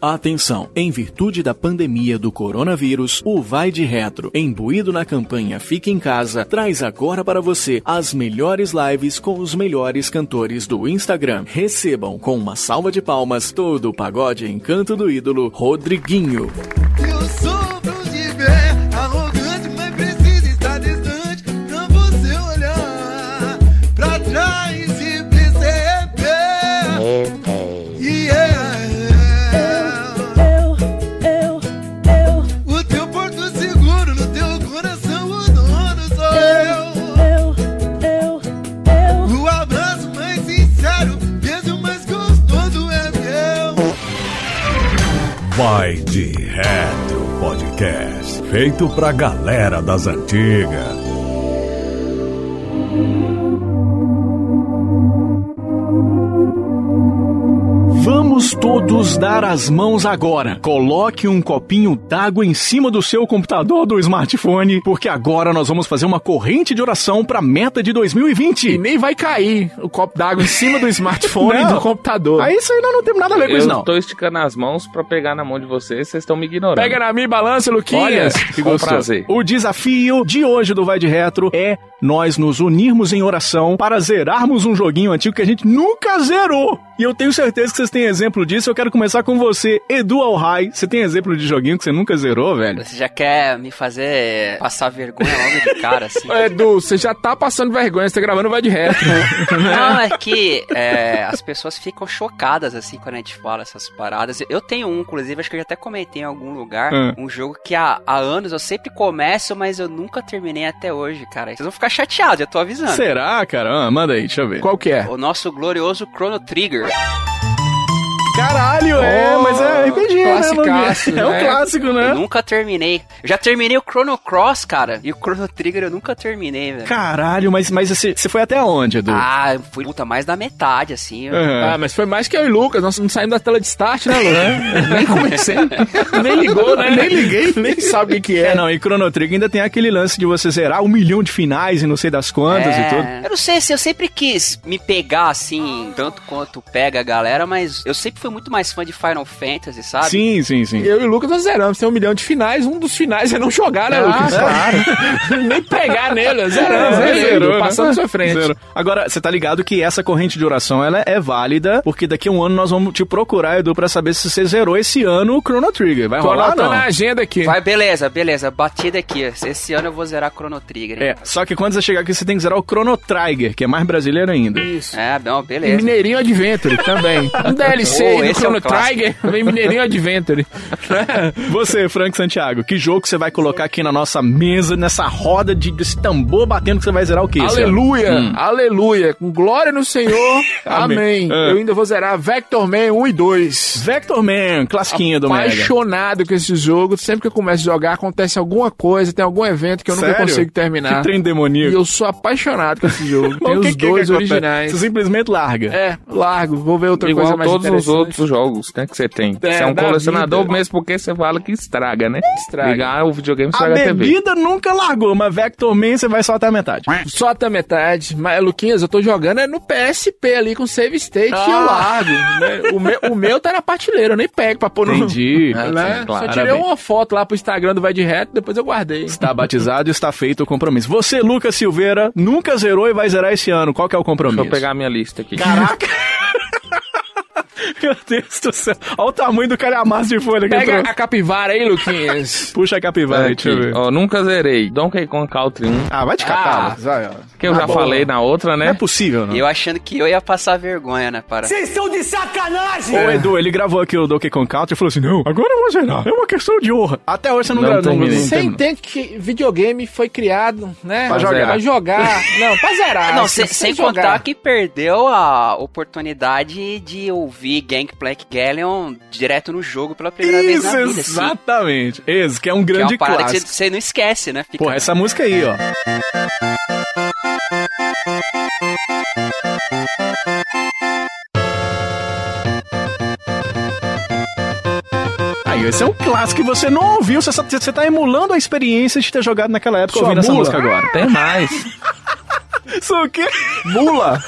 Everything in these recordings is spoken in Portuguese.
Atenção! Em virtude da pandemia do coronavírus, o Vai de Retro, imbuído na campanha Fique em Casa, traz agora para você as melhores lives com os melhores cantores do Instagram. Recebam com uma salva de palmas todo o pagode encanto do ídolo Rodriguinho. Vai de Retro Podcast. Feito pra galera das antigas. Todos dar as mãos agora. Coloque um copinho d'água em cima do seu computador do smartphone, porque agora nós vamos fazer uma corrente de oração para a meta de E 2020. nem vai cair o copo d'água em cima do smartphone Não. do computador. Aí isso aí nós não temos nada a ver com Eu isso não. tô esticando as mãos pra pegar na mão de vocês, vocês estão me ignorando. Pega na minha balança, Luquinhas. que com gostoso. prazer. O desafio de hoje do Vai de Retro é nós nos unirmos em oração para zerarmos um joguinho antigo que a gente nunca zerou. E eu tenho certeza que vocês têm exemplo disso. Eu quero começar com você, Edu Alhai. Você tem exemplo de joguinho que você nunca zerou, velho? Você já quer me fazer passar vergonha logo de cara, assim? Ô, Edu, você já tá passando vergonha, você tá gravando vai de retro. Não, é que é, as pessoas ficam chocadas, assim, quando a gente fala essas paradas. Eu tenho um, inclusive, acho que eu já até comentei em algum lugar, Hum. um jogo que há, há anos eu sempre começo, mas eu nunca terminei até hoje, cara. Vocês vão ficar chateados, eu tô avisando. Será, cara? Ah, manda aí, deixa eu ver. Qual que é? O nosso glorioso Chrono Trigger. Yeah. Caralho, é, Oh, mas é RPG, né? É um né? clássico, Eu né? nunca terminei. Eu já terminei o Chrono Cross, cara, e o Chrono Trigger eu nunca terminei, velho. Caralho, mas, mas você, você foi até onde, Edu? Ah, eu fui puta mais da metade, assim. eu- Aham. Ah, mas foi mais que eu e Lucas, nós não saímos da tela de start, né, Lucas? Nem comecei. Nem ligou, né? Nem liguei. Nem sabe o que É, é. não, e Chrono Trigger ainda tem aquele lance de você zerar um milhão de finais e não sei das quantas e tudo. Eu não sei se eu sempre quis me pegar assim, tanto quanto pega a galera, mas eu sempre fui muito mais fã de Final Fantasy, sabe? Sim, sim, sim. Eu e o Lucas nós zeramos, tem um milhão de finais, um dos finais é não jogar, né, Ah, Lucas? claro. Nem pegar nele, zeramos, É, zerou, né? passando na sua frente. Zero. Agora, você tá ligado que essa corrente de oração ela é válida, porque daqui a um ano nós vamos te procurar, Edu, pra saber se você zerou esse ano o Chrono Trigger. Vai Tô rolar não? a agenda aqui. Vai, beleza, beleza, batida aqui. Esse ano eu vou zerar Chrono Trigger. hein? É, só que quando você chegar aqui, você tem que zerar o Chrono Trigger, que é mais brasileiro ainda. Isso. É, não, beleza. Mineirinho Adventure também. Um DLC Aí do é Chrono clássico. Trigger, vem Mineirinho Adventure. Você, Frank Santiago, que jogo você vai colocar aqui na nossa mesa, nessa roda de, desse tambor batendo que você vai zerar o quê? aleluia, Hum. aleluia. Com glória no Senhor, Amém. amém. Ah. Eu ainda vou zerar Vector Man 1 e 2. Vector Man, classiquinha do Mega. Apaixonado com esse jogo. Sempre que eu começo a jogar, acontece alguma coisa, tem algum evento que eu nunca Sério? consigo terminar. Que trem E demoníaco. eu sou apaixonado com esse jogo. Tem os que dois que originais. Você simplesmente larga. É, largo. Vou ver outra Igual coisa mais todos os interessante. outros jogos né, que você tem. É, você é um colecionador vida. mesmo porque você fala que estraga, né? Estraga. Ligar o videogame A estraga a, TV. bebida nunca largou, mas Vector Man você vai só até a metade. Só até a metade. Mas, Luquinhas, eu tô jogando é no PSP ali com save state Ah. e eu largo. né? O, meu, o meu tá na prateleira, eu nem pego pra pôr no... Entendi. Né? sim, claro. Só tirei Parabéns. uma foto lá pro Instagram do Vai de Reto, depois eu guardei. Está batizado e está feito o compromisso. Você, Lucas Silveira, nunca zerou e vai zerar esse ano. Qual que é o compromisso? Deixa eu pegar a minha lista aqui. Caraca! Meu Deus do céu. Olha o tamanho do calhamaço de folha que Pega entrou. a capivara aí, Luquinhas. Puxa a capivara aí, deixa eu ver. ó, nunca zerei Donkey Kong Country 1, Ah, vai te Ah. catar, Lucas. Vai, ó. que eu já boa. falei na outra, Não é né? possível, não. E eu achando que eu ia passar vergonha, né, para? O Edu, ele gravou aqui o Donkey Kong Country e falou assim, não, agora eu vou zerar. É uma questão de honra. Até hoje você não, Não gravou. Você entende que videogame foi criado, né? Pra jogar. Pra jogar. Não, pra zerar. Não, Você- sem, sem contar que perdeu a oportunidade de ouvir Gangplank Galleon direto no jogo pela primeira vez Isso, na vida, assim. exatamente. Esse que é um Que é grande parada que você, clássico. você não esquece, né? Fica- Pô, essa música aí, ó. Aí, esse é um clássico que você não ouviu, você, você tá emulando a experiência de ter jogado naquela época Sua ouvindo essa música agora. Tem mais. Sou o quê? Mula.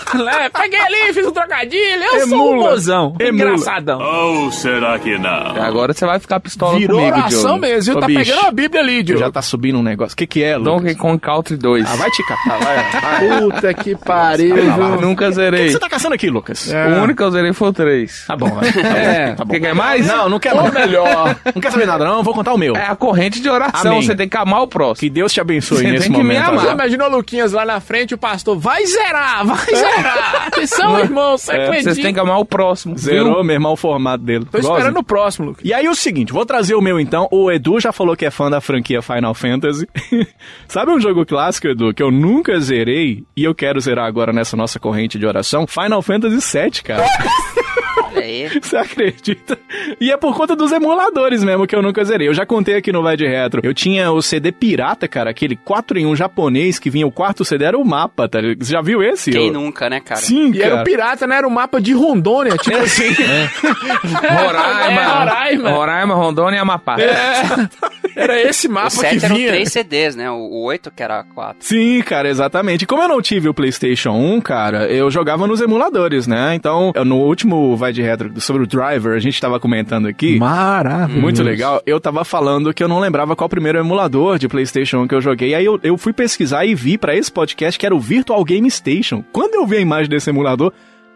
É, peguei ali, fiz um trocadilho. Eu É sou um mula. mozão. É engraçadão. Ou será que não? Agora você vai ficar pistola Virou comigo, oração Diogo. mesmo, viu? Ô, Tá bicho. pegando a Bíblia ali, Diogo. Já tá subindo um negócio. O que que é, Lucas? Donkey Kong Country 2. Ah, vai te catar, vai. vai. Puta que pariu, viu? Nunca O que zerei. você tá caçando aqui, Lucas? É. O único que eu zerei foi o 3. Tá bom, vai. É, Tá bom. Quer quer mais? Não, não quero Ou melhor. Não quer saber nada, não. Eu vou contar o meu. É a corrente de oração. Amém. Você tem que amar o próximo. Que Deus te abençoe Você nesse tem que me momento. amar. Você imaginou o Luquinhas lá na frente, o pastor, vai zerar, vai zerar. Atenção, irmão, você É, acredita? Vocês têm que amar o próximo. Zerou, viu? meu irmão, o formato dele. Tô Igualzinho. esperando o próximo. E aí o seguinte, vou trazer o meu então. O Edu já falou que é fã da franquia Final Fantasy. Sabe um jogo clássico, Edu, que eu nunca zerei e eu quero zerar agora nessa nossa corrente de oração? Final Fantasy VII, cara. Olha aí. Você acredita? E é por conta dos emuladores mesmo que eu nunca zerei. Eu já contei aqui no Vai de Retro. Eu tinha o CD pirata, cara, aquele 4 em 1 japonês que vinha o quarto CD era o mapa, tá ligado? Você já viu esse? Quem Eu- nunca, né, cara? Sim, E era cara. o pirata, né? Era o mapa de Rondônia, tipo assim. Roraima, É, Roraima. Roraima, Rondônia e Amapá. Era esse mapa O que 7 eram vinha. 3 CDs, né? O o 8 que era 4. Sim, cara, exatamente. E Como eu não tive o PlayStation 1, cara, eu jogava nos emuladores, né? Então, eu- no último Vai de Retro sobre o Driver, a gente tava comentando aqui. Maravilha. Muito legal. Eu tava falando que eu não lembrava qual o primeiro emulador de PlayStation 1 que eu joguei. Aí eu, eu fui pesquisar e vi pra esse podcast que era o Virtual Game Station. Quando eu vi a imagem desse emulador,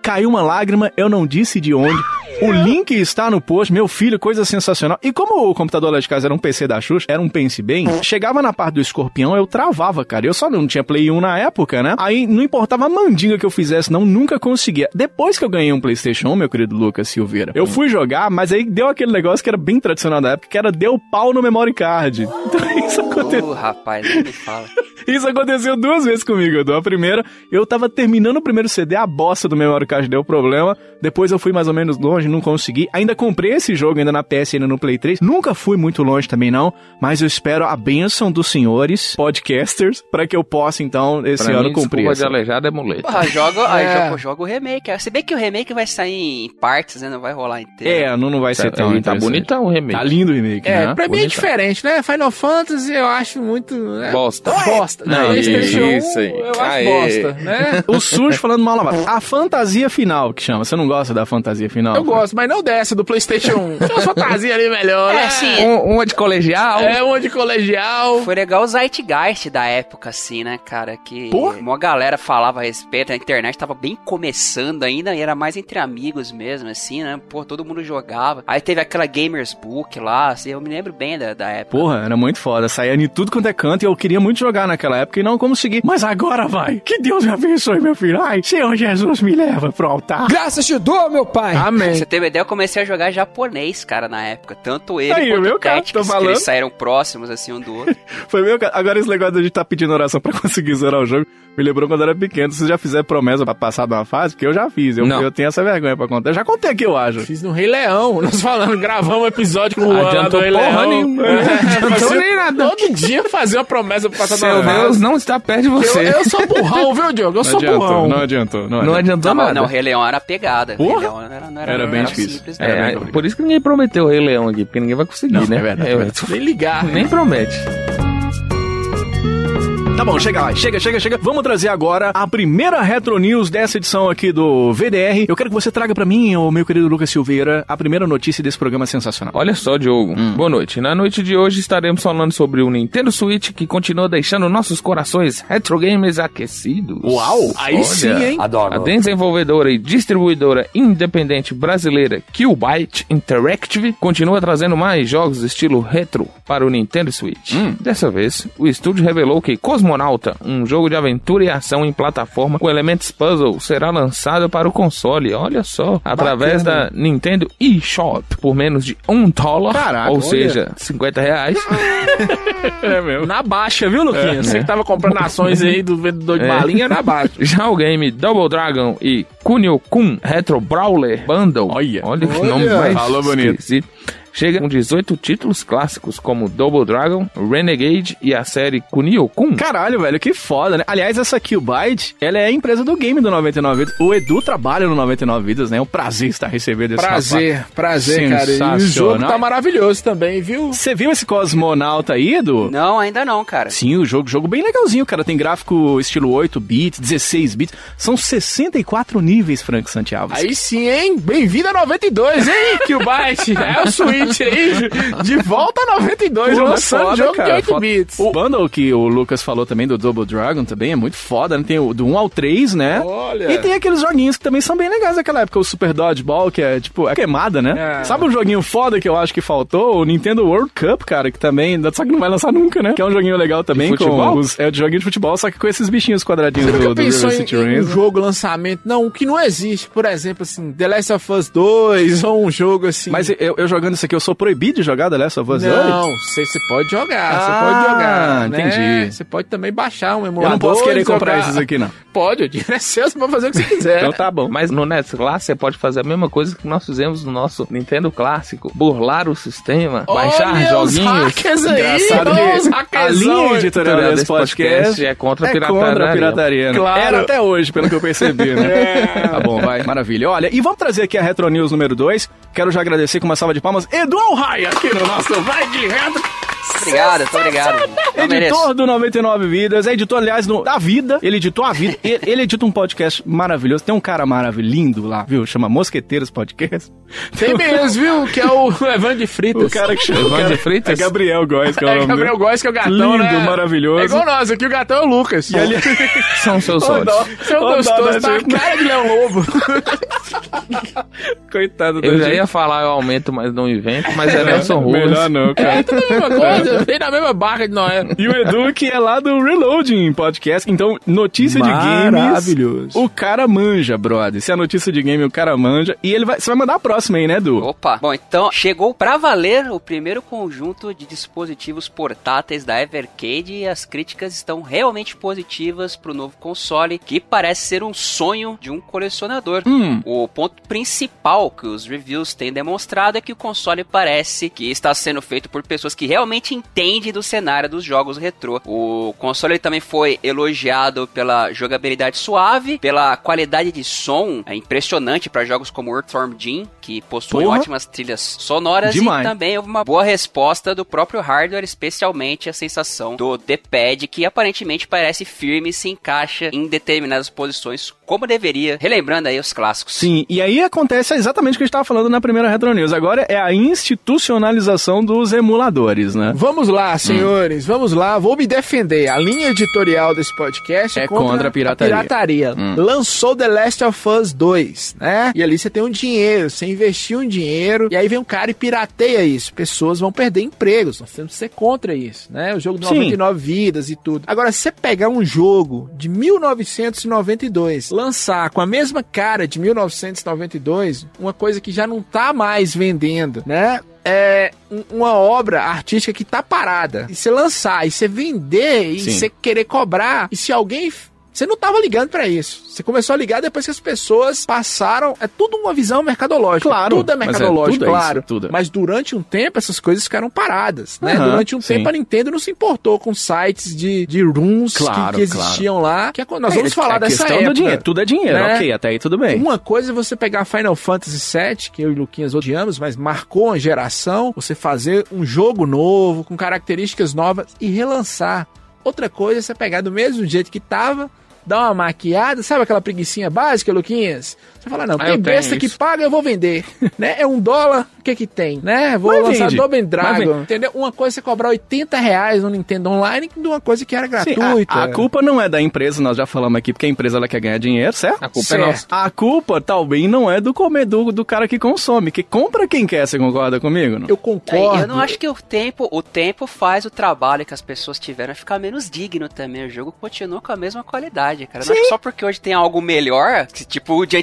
caiu uma lágrima, eu não disse de onde. O link está no post, meu filho, coisa sensacional. E como o computador lá de casa era um PC da Xuxa, era um Pense Bem, chegava na parte do escorpião, eu travava, cara. Eu só não tinha Play 1 na época, né? Aí não importava a mandinga que eu fizesse, não, nunca conseguia. Depois que eu ganhei um PlayStation 1, meu querido Lucas Silveira, eu fui jogar, mas aí deu aquele negócio que era bem tradicional da época, que era deu pau no memory card. Então isso aconteceu. Uh, rapaz, nem me fala. Isso aconteceu duas vezes comigo, Edu. A primeira, eu tava terminando o primeiro CD, a bosta do memory card deu problema. Depois eu fui mais ou menos longe, não consegui. Ainda comprei esse jogo ainda na PSN no Play 3. Nunca fui muito longe também não, mas eu espero a bênção dos senhores podcasters para que eu possa então esse Pra ano mim, cumprir. desculpa de essa. aleijado é muleta. Porra, joga, aí É. joga, joga o remake. Se bem que o remake vai sair em partes, né? Não vai rolar inteiro. É, não, não vai ser tão tá bonitão o remake. Tá lindo o remake, É, né? pra mim é diferente, né? Final Fantasy eu acho muito. né? Bosta. Bosta. Não, 1, isso aí. Eu acho Aê. bosta, né? O sujo falando mal lavado. A fantasia final que chama. Você não gosta da fantasia final? Eu gosto, mas não dessa do PlayStation 1. Tem umas fantasias ali melhor, né? É, sim. Um, uma de colegial. É uma de colegial. Foi legal o Zeitgeist da época, assim, né, cara? Que Porra. uma galera falava a respeito, a internet tava bem começando ainda, e era mais entre amigos mesmo, assim, né? Pô, todo mundo jogava. Aí teve aquela Gamers Book lá, assim, eu me lembro bem da, da época. Porra, era muito foda. Saía em tudo quanto é canto e eu queria muito jogar naquela época e não consegui. Mas agora vai. Que Deus me abençoe, meu filho. Ai, Senhor Jesus me leva pro altar. Graças dou, meu pai. Amém. você uma ideia, eu comecei a jogar japonês, cara, na época. Tanto ele Aí, quanto meu o cara, Tactics, que falando. eles saíram próximos, assim, um do outro. Foi meu ca- Agora esse negócio de a gente tá pedindo oração pra conseguir zerar o jogo me lembrou quando eu era pequeno. Vocês já fizeram promessa pra passar de uma fase? Porque eu já fiz. Eu, Não. eu tenho essa vergonha pra contar. Eu já contei aqui, eu acho. Fiz no Rei Leão. Nós falando, gravamos um episódio com o Adiantou do Rei porra Leão. nenhuma. É, Adiantou nem nada. Todo dia fazer uma promessa pra passar Seu da fase. Deus não está perto de Eu, você. eu sou burrão, viu, Diogo? Eu Não sou adiantou, burrão. não adiantou. Não Não adiantou. adiantou Não, nada. não, o Rei Leão era pegada. Rei Porra. Leão não era, não era, Era bem era difícil. simples, Era não. bem É, complicado. por isso que ninguém prometeu o Rei Leão aqui, porque ninguém vai conseguir, Não, né? é verdade, é verdade. Nem ligar. Nem promete. Tá bom, chega lá, chega, chega, chega. Vamos trazer agora a primeira Retro News dessa edição aqui do VDR. Eu quero que você traga pra mim, ô meu querido Lucas Silveira, a primeira notícia desse programa sensacional. Olha só, Diogo. Hum. Boa noite. Na noite de hoje estaremos falando sobre o Nintendo Switch que continua deixando nossos corações retro games aquecidos. Uau, aí Olha, sim, hein? A desenvolvedora e distribuidora independente brasileira Killbyte Interactive continua trazendo mais jogos estilo retro para o Nintendo Switch. Hum. Dessa vez, o estúdio revelou que Cosmonauta, um jogo de aventura e ação em plataforma com elementos puzzle, será lançado para o console. Olha só, através da Nintendo eShop por menos de um dólar, Caraca, ou olha. seja, 50 reais. É mesmo. Na baixa, viu, Luquinha? Você que tava comprando ações aí do vendedor de É. balinha, na baixa. Já o game Double Dragon e Kunio Kun Retro Brawler Bundle. Olha. Olha que Olha. nome mais Falou bonito. esquisito. Chega com 18 títulos clássicos, como Double Dragon, Renegade e a série Kunio-kun. Caralho, velho, que foda, né? Aliás, essa Killbyte, ela é a empresa do game do 99 Vidas. O Edu trabalha no 99 Vidas, né? É um prazer estar recebendo esse Prazer, prazer, cara. E o jogo tá maravilhoso também, viu? Você viu esse cosmonauta aí, Edu? Não, ainda não, cara. Sim, o jogo, jogo bem legalzinho, cara. Tem gráfico estilo 8 bits, 16 bits. São 64 níveis, Frank Santiago. Aí sim, hein? Bem-vindo a 92, hein, Killbyte? É o Switch De volta a 92, Pô, lançando foda, jogo cara, de 8 foda. bits. O bundle que o Lucas falou também do Double Dragon também é muito foda, né? Tem o do 1 ao 3, né? Olha. E tem aqueles joguinhos que também são bem legais daquela época. O Super Dodgeball, que é tipo, é queimada, né? É. Sabe um joguinho foda que eu acho que faltou? O Nintendo World Cup, cara, que também, só que não vai lançar nunca, né? Que é um joguinho legal também futebol? com os, é de joguinho de futebol, só que com esses bichinhos quadradinhos Você do, do pensou River em, City em um jogo lançamento? Não, o que não existe, por exemplo, assim, The Last of Us 2 ou um jogo assim. Mas eu, eu jogando isso aqui, eu sou proibido de jogar The Last of Us 2? Não, você pode jogar, você Ah, pode jogar, né? entendi. Você pode também baixar um Eu emulador. não posso querer comprar esses aqui, não. Pode, o dinheiro é seu, você pode fazer o que você quiser. Então tá bom. Mas no Netflix você pode fazer a mesma coisa que nós fizemos no nosso Nintendo clássico. Burlar o sistema, baixar Olha os joguinhos. hackers aí, Engraçado os que a linha editorial desse desse podcast podcast é contra a é pirataria. contra a pirataria, né? Claro. Era até hoje, pelo que eu percebi, né? É. Tá bom, vai. Maravilha. Olha, e vamos trazer aqui a Retro News número 2. Quero já agradecer com uma salva de palmas Edu Alraia aqui no nosso Vai de Retro. Obrigado, muito obrigado. Eu mereço. Editor do 99 Vidas, é editor, aliás, do- da vida. Ele editou a vida. ele, ele edita um podcast maravilhoso. Tem um cara maravilhoso, lindo lá, viu? Chama Mosqueteiros Podcast. Tem mesmo, viu? Que é o Evandro de Fritas. O cara que chama. Cara- de Freitas? É Gabriel Góes, que é o É, nome Gabriel dele. Góes, que é o gatão, Lindo, né? maravilhoso. É igual nós, aqui o gatão é o Lucas. E ali... São seus olhos. dó. Seu Ô, dó gostoso, da tá a gente. cara de Leão Lobo. Coitado da Eu já gente. ia falar eu aumento, mas não invento, mas é Nelson Rubens. Melhor não, cara. É tudo a mesma coisa, vem na mesma barca de Noé. E o Edu, que é lá do Reloading Podcast. Então, notícia de games. Maravilhoso. O cara manja, brother. Se é notícia de game, o cara manja. E ele vai. Você vai mandar a próxima aí, né, Edu? Opa, bom, então chegou pra valer o primeiro conjunto de dispositivos portáteis da Evercade e as críticas estão realmente positivas pro novo console, que parece ser um sonho de um colecionador. Hum. O ponto principal que os reviews têm demonstrado é que o console parece que está sendo feito por pessoas que realmente entendem do cenário dos jogos retrô. O console também foi elogiado pela jogabilidade suave, pela qualidade de som é impressionante para jogos como Earthworm Jim, que possui Porra. ótimas trilhas sonoras Demais. e também houve uma boa resposta do próprio hardware, especialmente a sensação do D-pad, que aparentemente parece firme e se encaixa em determinadas posições como deveria, relembrando aí os clássicos. Sim, e aí acontece exatamente o que a gente estava falando na primeira Retro News. Agora é a institucionalização dos emuladores, né? Vamos lá, senhores, vamos lá. Vou me defender. A linha editorial desse podcast é, É contra a pirataria. pirataria. Lançou The Last of Us 2, né? E ali você tem um dinheiro, você investiu um dinheiro, e aí vem um cara e pirateia isso. Pessoas vão perder empregos. Nós temos que ser contra isso, né? O jogo de Sim. 99 vidas e tudo. Agora, se você pegar um jogo de 1992, lançar com a mesma cara de 1992, uma coisa que já não tá mais vendendo, né? É um- uma obra artística que tá parada. E você lançar, e você vender, e Sim. você querer cobrar, e se alguém. Você não tava ligando pra isso. Você começou a ligar depois que as pessoas passaram. É tudo uma visão mercadológica. Claro, Tudo é mas é- mercadológico, tudo é isso, claro. tudo é. Mas durante um tempo essas coisas ficaram paradas. Né? Aham, durante um sim. tempo a Nintendo não se importou com sites de, de rooms que- Claro, que, existiam lá. Que é nós vamos É, falar é dessa questão época. do dinheiro. Tudo é dinheiro, né? ok, até aí tudo bem. Uma coisa é você pegar Final Fantasy VII, que eu e o Luquinhas odiamos, mas marcou uma geração, você fazer um jogo novo, com características novas e relançar. Outra coisa é você pegar do mesmo jeito que tava, dar uma maquiada, sabe aquela preguicinha básica, Luquinhas? Você fala, não, Ah, tem besta que paga, eu vou vender. né? É um dólar, o que que tem? Né? Vou Mas lançar vende. Double Mas Dragon, entendeu? Uma coisa é você cobrar 80 reais no Nintendo Online de uma coisa que era Sim, gratuita. a, a culpa não é da empresa, nós já falamos aqui, porque a empresa ela quer ganhar dinheiro, certo? A culpa Certo. é nossa. A culpa talvez não é do comedor do cara que consome, que compra quem quer, você concorda comigo? Não? Eu É, concordo. Eu não acho que o tempo, o tempo faz o trabalho que as pessoas tiveram ficar menos digno também. O jogo continua com a mesma qualidade, cara. Não acho que só porque hoje tem algo melhor, que, tipo o de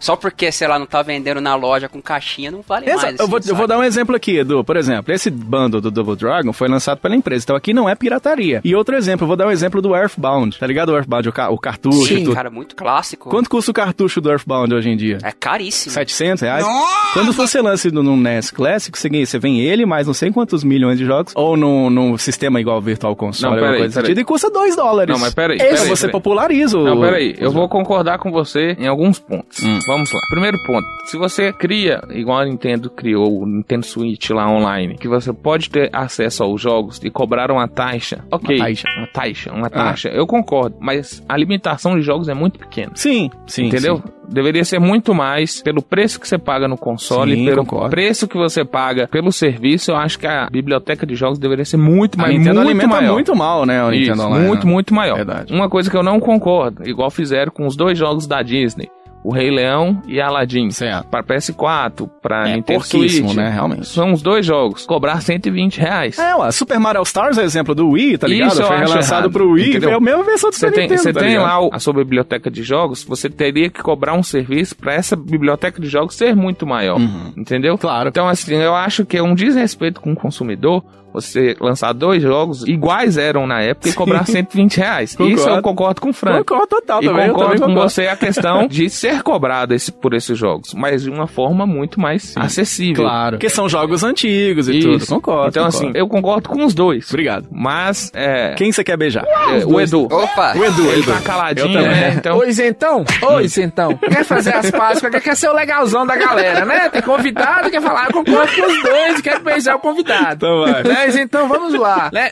só porque, sei lá, não tá vendendo na loja com caixinha, não vale Exato. mais. eu, vou, assim, eu vou dar um exemplo aqui, Edu. Por exemplo, esse bundle do Double Dragon foi lançado pela empresa, então aqui não é pirataria. E outro exemplo, eu vou dar um exemplo do Earthbound. Tá ligado o Earthbound, o, ca- o cartucho Sim, tudo. Cara, muito clássico. Quanto custa o cartucho do Earthbound hoje em dia? É caríssimo. 700 reais? Quando você lança no, no NES Classic, você, ganha- você vem ele, mais não sei quantos milhões de jogos, ou no, no sistema igual Virtual Console, Não, alguma peraí, coisa peraí. sentido, e custa 2 dólares. Não, mas peraí, Então peraí, você peraí. populariza o... Não, peraí, eu vou concordar com você em alguns pontos. Hum. Vamos lá. Primeiro ponto, se você cria, igual a Nintendo criou o Nintendo Switch lá online, que você pode ter acesso aos jogos e cobrar uma taxa, ok. Uma taxa. Uma taxa, Ah. uma taxa, eu concordo, mas a limitação de jogos é muito pequena. Sim, sim. Entendeu? sim. Deveria ser muito mais pelo preço que você paga no console, Sim, pelo concordo. preço que você paga pelo serviço. Eu acho que a biblioteca de jogos deveria ser muito A mais, Nintendo muito alimenta maior. muito mal, né, o Nintendo Isso, Online. muito, né? muito maior. Verdade. Uma coisa que eu não concordo, igual fizeram com os dois jogos da Disney, o Rei Leão e Aladdin, Certo. para PS4, para É, Nintendo Switch. né, realmente. São os dois jogos, cobrar 120 reais. É, ué, Super Mario Stars é exemplo do Wii, tá ligado? Isso Foi relançado errado, pro Wii, entendeu? é a mesma versão do Super tem, Nintendo, você tá tem ligado? lá a sua biblioteca de jogos, você teria que cobrar um serviço para essa biblioteca de jogos ser muito maior. Entendeu? Uhum. Claro. Então, assim, eu acho que é um desrespeito com o consumidor você lançar dois jogos iguais eram na época e cobrar 120 reais. Concordo. Isso eu concordo com o Frank. Concordo total E também, eu concordo também com concordo. você a questão de ser cobrado esse, por esses jogos, mas de uma forma muito mais acessível. Claro. Porque são jogos antigos e tudo, Isso. concordo. Então, concordo. assim, eu concordo com os dois. Obrigado. Mas, é, Quem você quer beijar? é, o Edu. Opa! O Edu, Ele Edu. tá caladinho, né? Então, Oi, Zentão? Oi, Zentão. Quer fazer as pazes, quer, quer ser o legalzão da galera, né? Tem convidado, quer falar, eu concordo com os dois, quero beijar o convidado. Então vai. Né, Zentão, vamos lá. Né?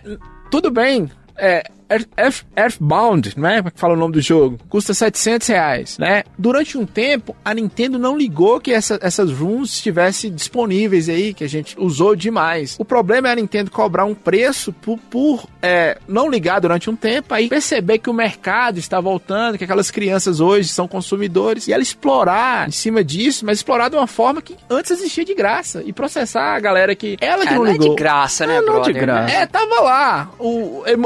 Tudo bem, é, Earth- Earth- Earthbound, né? Como é que fala o nome do jogo? Custa 700 reais, né? Durante um tempo, a Nintendo não ligou que essa- essas rooms estivessem disponíveis aí, que a gente usou demais. O problema é a Nintendo cobrar um preço por, por, é, não ligar durante um tempo, aí perceber que o mercado está voltando, que aquelas crianças hoje são consumidores, e ela explorar em cima disso, mas explorar de uma forma que antes existia de graça, e processar a galera que ela que É, não não é ligou. de graça, né, É, não é de brother? graça. né? É, tava lá. O É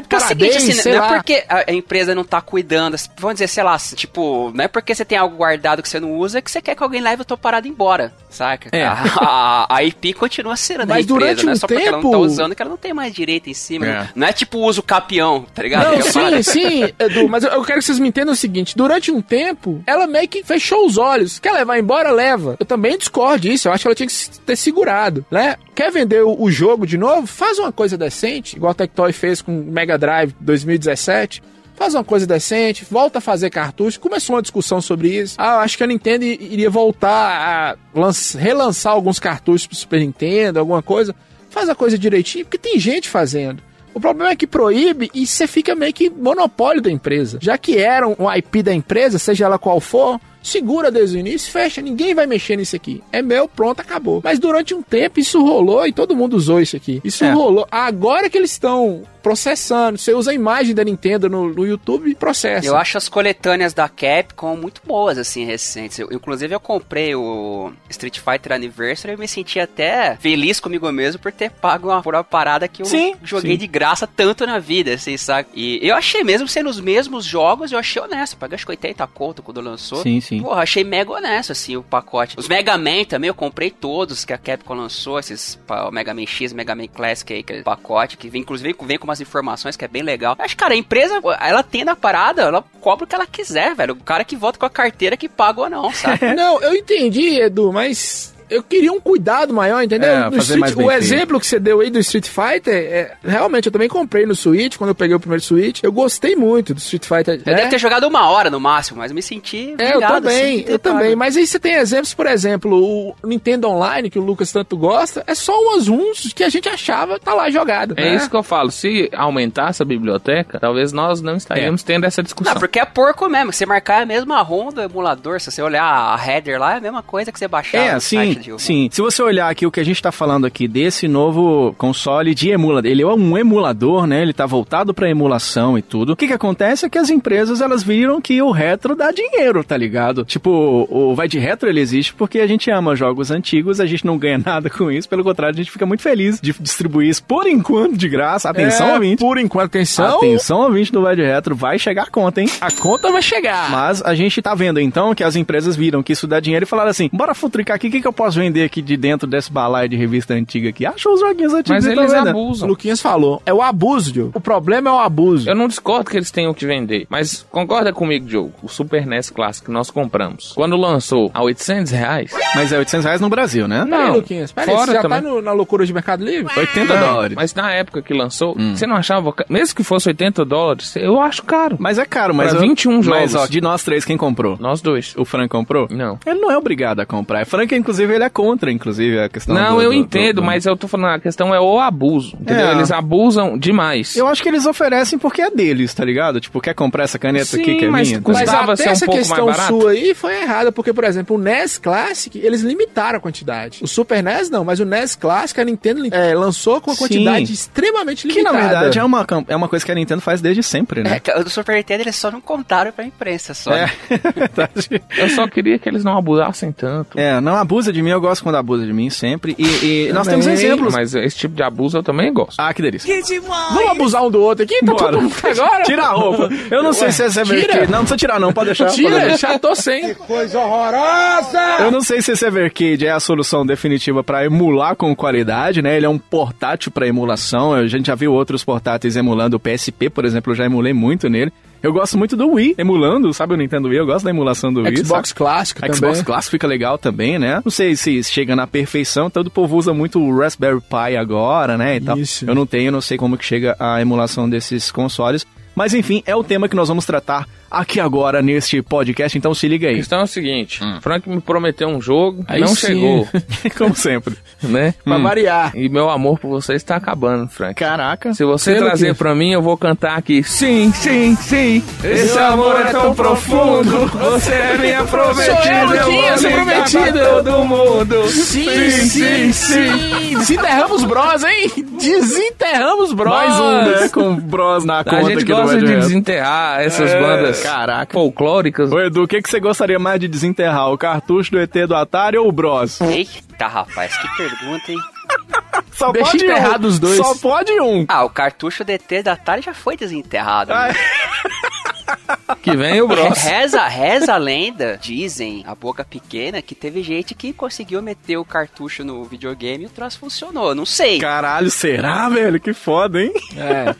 porque é o seguinte, assim, não lá. é porque a empresa não tá cuidando, vamos dizer, sei lá, tipo, não é porque você tem algo guardado que você não usa que você quer que alguém leve a tua parada embora, saca? É. A, a- a IP continua sendo da empresa, durante não é um só porque ela não tá tempo- usando que ela não tem mais direito em cima. É. Não é tipo uso capião, tá ligado? Não, é sim, sim, Edu, mas eu- quero que vocês me entendam o seguinte: durante um tempo, ela meio que fechou os olhos. Quer levar embora? Leva. Eu também discordo disso. Eu acho que ela tinha que ter segurado, né? Quer vender o, jogo de novo? Faz uma coisa decente, igual a Tectoy fez com Mega Drive 2017. Faz uma coisa decente, volta a fazer cartucho. Começou uma discussão sobre isso. Ah, acho que a Nintendo iria voltar a lanç- relançar alguns cartuchos pro Super Nintendo, alguma coisa. Faz a coisa direitinho, porque tem gente fazendo. O problema é que proíbe e você fica meio que monopólio da empresa. Já que era um IP da empresa, seja ela qual for, segura desde o início, fecha, ninguém vai mexer nisso aqui. É meu, pronto, acabou. Mas durante um tempo isso rolou e todo mundo usou isso aqui. Isso É. rolou. Agora que eles estão processando, você usa a imagem da Nintendo no, no YouTube e processa. Eu acho as coletâneas da Capcom muito boas, assim, recentes. Eu, inclusive, eu comprei o Street Fighter Anniversary e eu me senti até feliz comigo mesmo por ter pago uma, por uma parada que eu Sim, joguei sim. de graça tanto na vida, assim, sabe? E eu achei, mesmo sendo os mesmos jogos, eu achei honesto. Paguei acho que 80 conto quando lançou. Sim, sim. Porra, achei mega honesto, assim, o pacote. Os Mega Man também, eu comprei todos que a Capcom lançou, esses o Mega Man X, Mega Man Classic aí, aquele pacote, que vem, inclusive vem com umas informações que é bem legal. Acho, cara, a empresa, ela tem na parada, ela cobra o que ela quiser, velho. O cara que volta com a carteira que paga ou não, sabe? Não, eu entendi, Edu, mas eu queria um cuidado maior, entendeu? É, Street- o feito. exemplo que você deu aí do Street Fighter, é, realmente eu também comprei no Switch, quando eu peguei o primeiro Switch. Eu gostei muito do Street Fighter. Eu né? devo ter jogado uma hora no máximo, mas me senti É, eu também, assim, eu também. Mas aí você tem exemplos, por exemplo, o Nintendo Online, que o Lucas tanto gosta, é só umas runs que a gente achava tá lá jogado. é né? isso que eu falo. Se aumentasse a biblioteca, talvez nós não estaríamos tendo essa discussão. Não, porque é porco mesmo. Você marcar é a mesma ROM do emulador. Se você olhar a header lá, é a mesma coisa que você baixar É, sim, Diogo. Sim, se você olhar aqui o que a gente tá falando aqui desse novo console de emulador, ele é um emulador, né? Ele tá voltado pra emulação e tudo. O que que acontece é que as empresas, elas viram que o retro dá dinheiro, tá ligado? Tipo, o Vai de Retro ele existe porque a gente ama jogos antigos, a gente não ganha nada com isso, pelo contrário, a gente fica muito feliz de distribuir isso por enquanto de graça. Atenção, É, ouvinte. Por enquanto, atenção. Atenção, ouvinte do Vai de Retro, vai chegar a conta, hein? A conta vai chegar. Mas a gente tá vendo então que as empresas viram que isso dá dinheiro e falaram assim: bora futricar aqui, o que, que eu posso vender aqui de dentro desse balaio de revista antiga aqui? Achou os joguinhos antigos Mas eles vendendo. O abusam. Luquinhas falou. É o abuso, Diogo. O problema é o abuso. Eu não discordo que eles tenham que vender, mas concorda comigo, Diogo? O Super NES clássico que nós compramos, quando lançou a 800 reais, Mas é 800 reais no Brasil, né? Não, Luquinhas. Pera aí, fora você já também. tá no- na loucura de Mercado Livre? 80 Não, dólares. Mas... Mas na época que lançou, você não achava. Mesmo que fosse 80 dólares, eu acho caro. é caro, mas. Pra eu- 21 Mas, jogos. ó, de nós três, quem comprou? Nós dois. O Frank comprou? Não. Ele não é obrigado a comprar. Frank, inclusive, ele é contra, inclusive, a questão Não, do- eu do- entendo, do- do- mas eu tô falando, a questão é o abuso. Entendeu? É. Eles abusam demais. Eu acho que eles oferecem porque é deles, tá ligado? Tipo, quer comprar essa caneta Sim, aqui que é mas minha? tá? Mas Custava até um essa questão sua aí foi errada, porque, por exemplo, o NES Classic, eles limitaram a quantidade. O Super NES não, mas o NES Classic, a Nintendo é, lançou com uma Sim. quantidade extremamente Que, limitada. na verdade, é uma, é uma coisa que a Nintendo faz desde sempre, É, né? que o do Super Nintendo eles só não contaram pra imprensa só. É, né? verdade. Eu só queria que eles não abusassem tanto. É, não abusa de mim, eu gosto quando abusa de mim, sempre. E, e nós temos exemplos. Mas esse tipo de abuso eu também gosto. Ah, que delícia. Vamos abusar um do outro aqui? Tá Bora. agora? Tira a roupa. Eu não sei Ué, se esse é. Evercade. Não, não precisa tirar não, pode deixar. pode Tira, deixar. já tô sem. Eu não sei se esse Evercade é a solução definitiva pra emular com qualidade, né? Ele é um portátil pra emulação. A gente já viu outros portáteis emulando o PSP, por exemplo, eu já emulei muito nele. Eu gosto muito do Wii emulando, sabe o Nintendo Wii? Eu gosto da emulação do Wii. Xbox clássico também. Xbox clássico fica legal também, né? Não sei se chega na perfeição, todo o povo usa muito o Raspberry Pi agora, né? E tal. Isso. Eu não tenho, não sei como que chega a emulação desses consoles. Mas enfim, é o tema que nós vamos tratar aqui agora neste podcast, então se liga A aí. questão é o seguinte: Frank me prometeu um jogo, Aí não sim. chegou, Como sempre. né? Pra variar. E meu amor por você está acabando, Frank. Caraca. Se você Pelo trazer quê? pra mim, eu vou cantar aqui. Sim, sim, sim. Esse amor é tão profundo. Você é minha prometida. Sou eu, Luquinhas, vou sou todo mundo. Sim, sim, sim. Desenterramos Bros, hein? Desenterramos Bros. Mais um, né? Com bros na conta A gente gosta de desenterrar essas É, bandas caraca. folclóricas. Ô Edu, o que, que você gostaria mais de desenterrar? O cartucho do ET do Atari ou o Bros? Eita, rapaz, que pergunta, hein? Só Deixa pode enterrar um. dos dois. Só pode um. Ah, o cartucho DT da Atari já foi desenterrado. Ah, né? Que vem o Bros. Reza, reza a lenda, dizem, a boca pequena, que teve gente que conseguiu meter o cartucho no videogame e o troço funcionou. Não sei. Caralho, será, velho? Que foda, hein?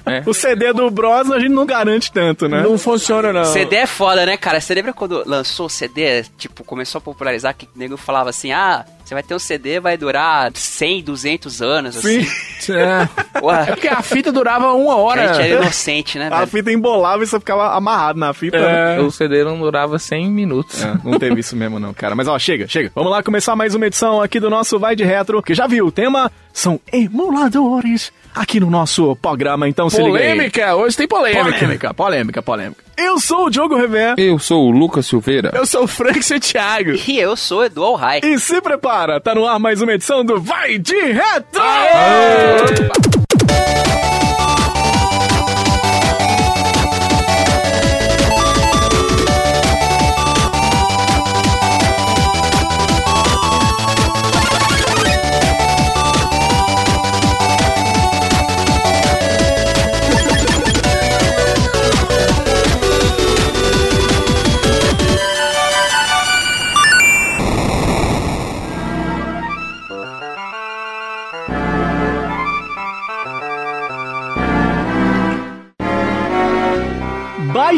É. O CD do Bros a gente não garante tanto, né? Não funciona, não. CD é foda, né, cara? Você lembra quando lançou o CD, tipo, começou a popularizar, que o nego falava assim, ah, você vai ter um CD, vai durar 100, 200 anos, assim. É. Porra, Porque a fita durava uma a hora. gente era inocente, né, A velho? fita embolava e você ficava amarrado na fita. né? O CD não durava 100 minutos. É, não teve isso mesmo não, cara. Mas ó, chega, chega. Vamos lá começar mais uma edição aqui do nosso Vai de Retro, que já viu, o tema são emuladores aqui no nosso programa, então se liga aí. Polêmica, hoje tem polêmica. Polêmica, polêmica, polêmica. Eu sou o Diogo Rever Eu sou o Lucas Silveira. Eu sou o Frank Santiago. E eu sou Edu Alhai. e se prepara, tá no ar mais uma edição do Vai de Retro!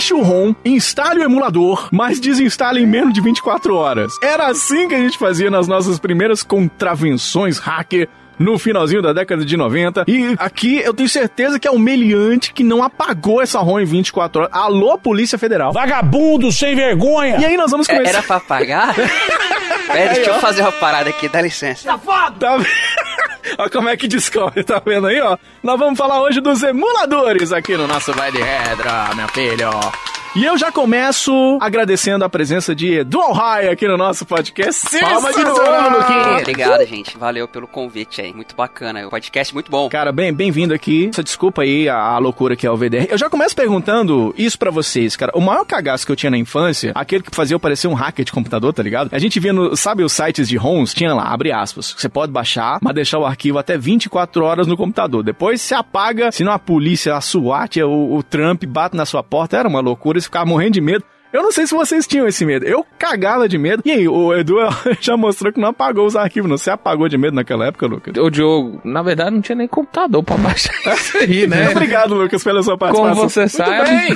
Baixe o ROM, instale o emulador, mas desinstale em menos de 24 horas. Era assim que a gente fazia nas nossas primeiras contravenções hacker no finalzinho da década de 90. E aqui eu tenho certeza que é o meliante que não apagou essa ROM em 24 horas. Alô, Polícia Federal. Vagabundo sem vergonha! E aí nós vamos É, começar. Era pra pagar? Pera, deixa eu fazer uma parada aqui, dá licença. Tá vendo? Olha como é que descobre, tá vendo aí, ó? Nós vamos falar hoje dos emuladores aqui no nosso Vai de Redra, meu filho. E eu já começo agradecendo a presença de Edu Alhai aqui no nosso podcast. Palma de ouro, Luquinha. Obrigado, gente. Valeu pelo convite aí. Muito bacana. O podcast muito bom. Cara, bem, bem-vindo aqui. Só desculpa aí a, a loucura que é o VDR. Eu já começo perguntando isso pra vocês, cara. O maior cagaço que eu tinha na infância, aquele que fazia eu parecer um hacker de computador, tá ligado? A gente via no, sabe os sites de ROMs? Tinha lá, abre aspas. Você pode baixar, mas deixar o arquivo até 24 horas no computador. Depois se apaga, senão a polícia, a SWAT, o, o Trump bate na sua porta. Era uma loucura, ficava morrendo de medo. Eu não sei se vocês tinham esse medo. Eu cagava de medo. E aí, o Edu já mostrou que não apagou os arquivos. Não. Você apagou de medo naquela época, Lucas? Ô, Diogo, na verdade não tinha nem computador pra baixar isso aí, né? Obrigado, Lucas, pela sua Como participação. você sabe, Bem,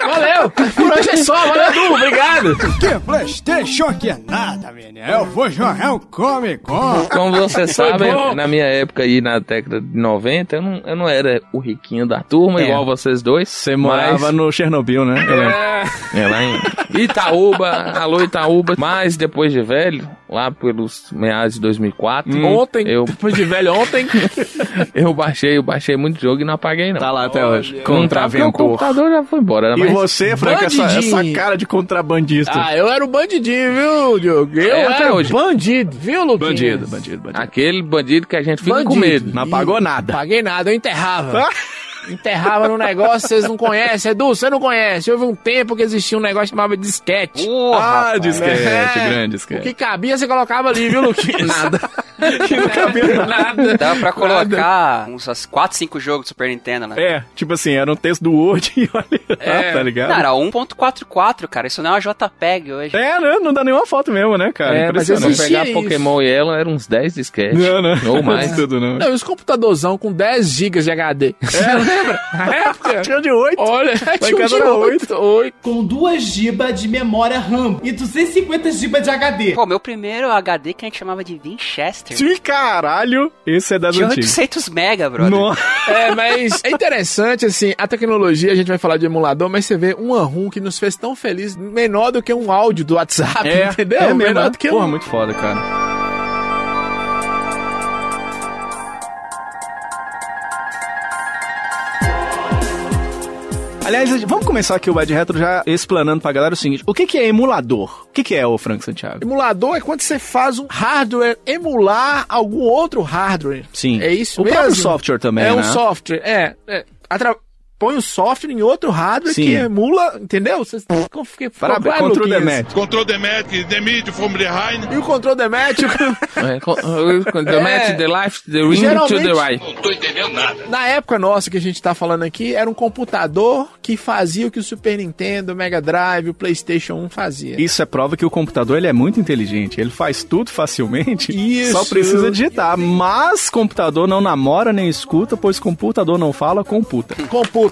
valeu. Por hoje é só, valeu, Edu. Obrigado. Que Playstation que é nada, menino. Eu vou jogar um Comic Con. como você sabe, na minha época aí, na década de 90, eu não, eu não era o riquinho da turma, É. igual vocês dois. Você morava mas- no Chernobyl, né? É, É, lá em Itaúba, alô Itaúba. Mas depois de velho, lá pelos meados de 2004, ontem, eu, depois de velho, ontem. eu baixei, eu baixei muito jogo e não apaguei não. Tá lá até hoje. Não tá o Contraventor. computador já foi embora, né? E você, Frank, essa, essa cara de contrabandista. Ah, eu era o bandidinho, viu, Diogo? Eu É, até era hoje. bandido, viu, Luquinhas? bandido, bandido, bandido. aquele bandido que a gente fica com Bandido. medo. Não apagou nada. Paguei nada, eu enterrava. Enterrava no negócio, vocês não conhecem. Edu, você não conhece. Houve um tempo que existia um negócio chamado disquete. Porra, Ah, rapaz. disquete, É. grande O disquete. que cabia, você colocava ali, viu, Luquinhas? Nada. Que não cabia nada. Dava pra colocar uns 4, 5 jogos do Super Nintendo, né? É, tipo assim, era um texto do Word e olha lá, É. tá ligado? Não, era 1.44, cara. Isso não é uma JPEG hoje. É, né? Não dá nenhuma foto mesmo, né, cara? É, mas Impressionante. Se existia pegar isso. Pokémon e ela, eram uns 10 disquetes. Não, não. Ou mais. tudo, não. Não, e os computadorzão com 10 GB de HD. Você lembra? Na época? Tinha de 8. Olha, tinha de era oito. oito. com 2 GB de memória RAM e 250 GB de HD. Pô, meu primeiro HD que a gente chamava de Winchester. Sim, caralho. Esse é das Tinha antigas. 800 mega, brother. Nossa. É, mas é interessante, assim, a tecnologia, a gente vai falar de emulador, mas você vê um ROM que nos fez tão feliz, menor do que um áudio do WhatsApp, É, entendeu? É menor né? do que Porra, um... muito foda, cara. Aliás, vamos começar aqui o Bad Retro já explanando pra galera o seguinte: o que, que é emulador? O que, que é, o Frank Santiago? Emulador é quando você faz um hardware emular algum outro hardware. Sim. É isso O mesmo? próprio software também, É um né? software, é. é atra- Põe o software em outro hardware Sim. que emula, entendeu? Vocês ficam- Parabéns, claro, Luquinhas? Demet. Control Demet, demite from behind. E o control Demet, É, com- com- the É. match, the life, the ring to Geralmente- the right. Não tô entendendo nada. Na época nossa que a gente tá falando aqui, era um computador que fazia o que o Super Nintendo, o Mega Drive, o PlayStation 1 fazia. Isso é prova que o computador ele é muito inteligente. Ele faz tudo facilmente. Isso. Só precisa digitar. Mas computador não namora nem escuta, pois computador não fala, computa. Computa.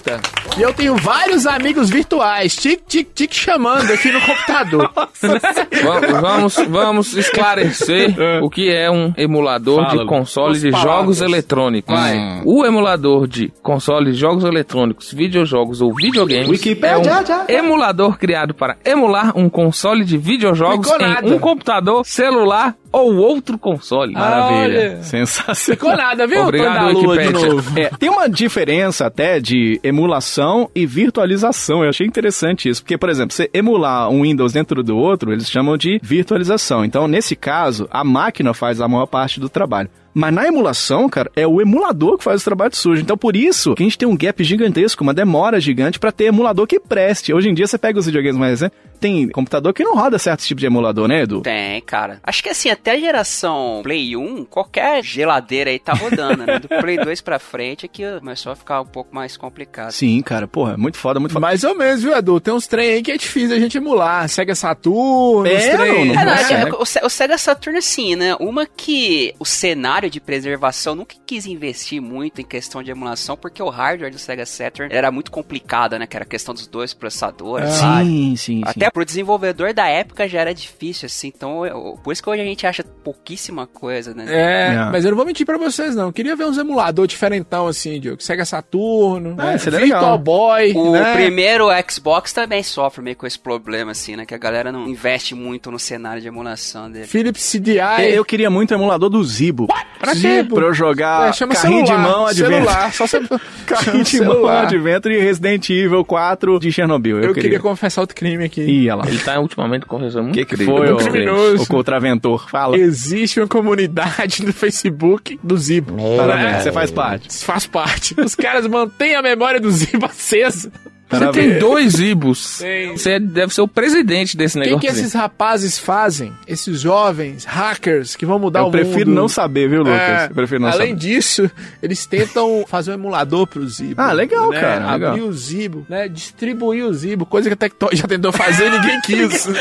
E eu tenho vários amigos virtuais, tic, tic, tic, chamando aqui no computador. Va- Vamos, vamos esclarecer o que é um emulador Fala, de Lu. console As de jogos eletrônicos. Vai. O emulador de console de jogos eletrônicos, videojogos ou videogames Wikipédia, é um já. emulador criado para emular um console de videojogos Ficou nada. em um computador, celular ou outro console. Maravilha. Olha. Sensacional. Ficou nada, viu? Obrigado, lua de novo. É, tem uma diferença até de emulação e virtualização. Eu achei interessante isso. Porque, por exemplo, você emular um Windows dentro do outro, eles chamam de virtualização. Então, nesse caso, a máquina faz a maior parte do trabalho. Mas na emulação, cara, é o emulador que faz o trabalho sujo. Então, por isso que a gente tem um gap gigantesco, uma demora gigante pra ter emulador que preste. Hoje em dia, você pega os videogames mais recentes, tem computador que não roda certo tipo de emulador, né, Edu? Tem, cara. Acho que assim, até a geração Play 1, qualquer geladeira aí tá rodando, né? Do Play 2 pra frente é que começou a ficar um pouco mais complicado. Sim, cara, porra, muito foda, muito foda. Mais ou menos, viu, Edu? Tem uns trem aí que é difícil a gente emular. Sega Saturno, É, trem. não, É, não, É, é né? o, Se- o Sega Saturn, assim, né? Uma que o cenário de preservação nunca quis investir muito em questão de emulação, porque o hardware do Sega Saturn era muito complicado, né? Que era a questão dos dois processadores, lá. Sim, sim, sim. Até pro desenvolvedor da época já era difícil, assim. Então, eu- por isso que hoje a gente acha pouquíssima coisa, né? É, É. mas eu não vou mentir pra vocês, não. Eu queria ver uns emulador diferentão, assim, Diogo. Sega Saturno, Ah, né? seria Virtual legal. Boy, O né? primeiro Xbox também sofre meio com esse problema, assim, né? Que a galera não investe muito no cenário de emulação dele. Philips CDI. É, Eu queria muito o emulador do Zibo. Pra quê? Pra eu jogar É, chama carrinho celular, de mão Adventure. celular, só você... Carrinho de chama mão celular. Adventure e Resident Evil 4 de Chernobyl. Eu, Eu queria confessar outro crime aqui. Ih, olha lá. Ele tá ultimamente conversando O muito que, foi, ô, criminoso. o contraventor? Fala. Existe uma comunidade no Facebook do Zibo. Parabéns, É, você faz parte. Faz parte. Os caras mantêm a memória do Zibo acesa. Você tem dois ibos. Você deve ser o presidente desse O que, negócio. que esses rapazes fazem? Esses jovens hackers que vão mudar Eu o prefiro mundo. não saber, viu, Lucas? É, Eu prefiro não além saber. disso, eles tentam fazer um emulador pro Zibo. Ah, legal, né? cara, legal. Abrir o Zibo, né? Distribuir o Zibo, coisa que a Tectoy já tentou fazer e ninguém quis.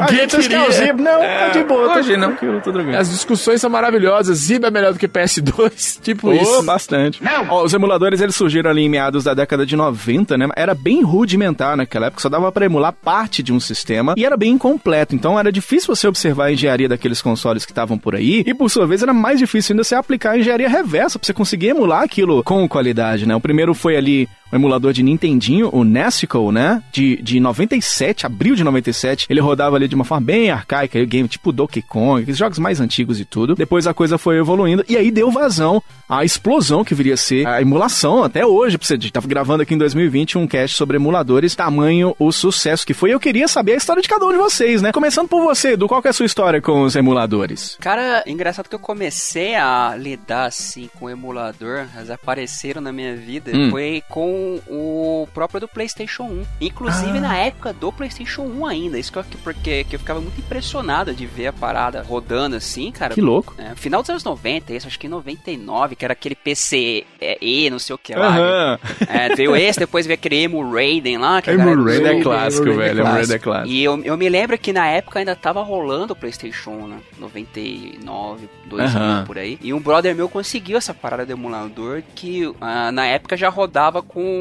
A gente queria. quer o Zibo, não, tá de boa. tá hoje não. tranquilo, tranquilo. As discussões são maravilhosas. Zibo é melhor do que PS2, tipo Oh, isso. bastante. Ó, os emuladores eles surgiram ali em meados da década de 90, né? Era bem rudimentar naquela época, só dava pra emular parte de um sistema e era bem incompleto. Então era difícil você observar a engenharia daqueles consoles que estavam por aí e por sua vez era mais difícil ainda você aplicar a engenharia reversa pra você conseguir emular aquilo com qualidade, né? O primeiro foi ali o emulador de Nintendinho, o Nessicle, né? De, de 97, abril de 97. Ele rodava ali de uma forma bem arcaica, o game tipo Donkey Kong, aqueles jogos mais antigos e tudo. Depois a coisa foi evoluindo e aí deu vazão à explosão que viria a ser a emulação até hoje. Pra você, tava gravando aqui em 2020 um cast sobre emuladores, tamanho o sucesso que foi. Eu queria saber a história de cada um de vocês, né? Começando por você, Edu, qual que é a sua história com os emuladores? Cara, engraçado que eu comecei a lidar assim com o emulador, eles apareceram na minha vida, Hum. foi com o próprio do PlayStation 1. Inclusive Ah. na época do PlayStation 1 ainda. Isso que eu, porque que eu ficava muito impressionado de ver a parada rodando assim, cara. Que louco. É, final dos anos 90, isso acho que em 99, que era aquele PC é, E, não sei o que lá. É, veio esse, depois veio aquele Emu Raiden lá. Que Emu galera Raiden é clássico, é velho. Emu. Raiden é clássico. E eu, eu me lembro que na época ainda tava rolando o PlayStation 1, né? 99, 2000 Aham. por aí. E um brother meu conseguiu essa parada do emulador que ah, na época já rodava com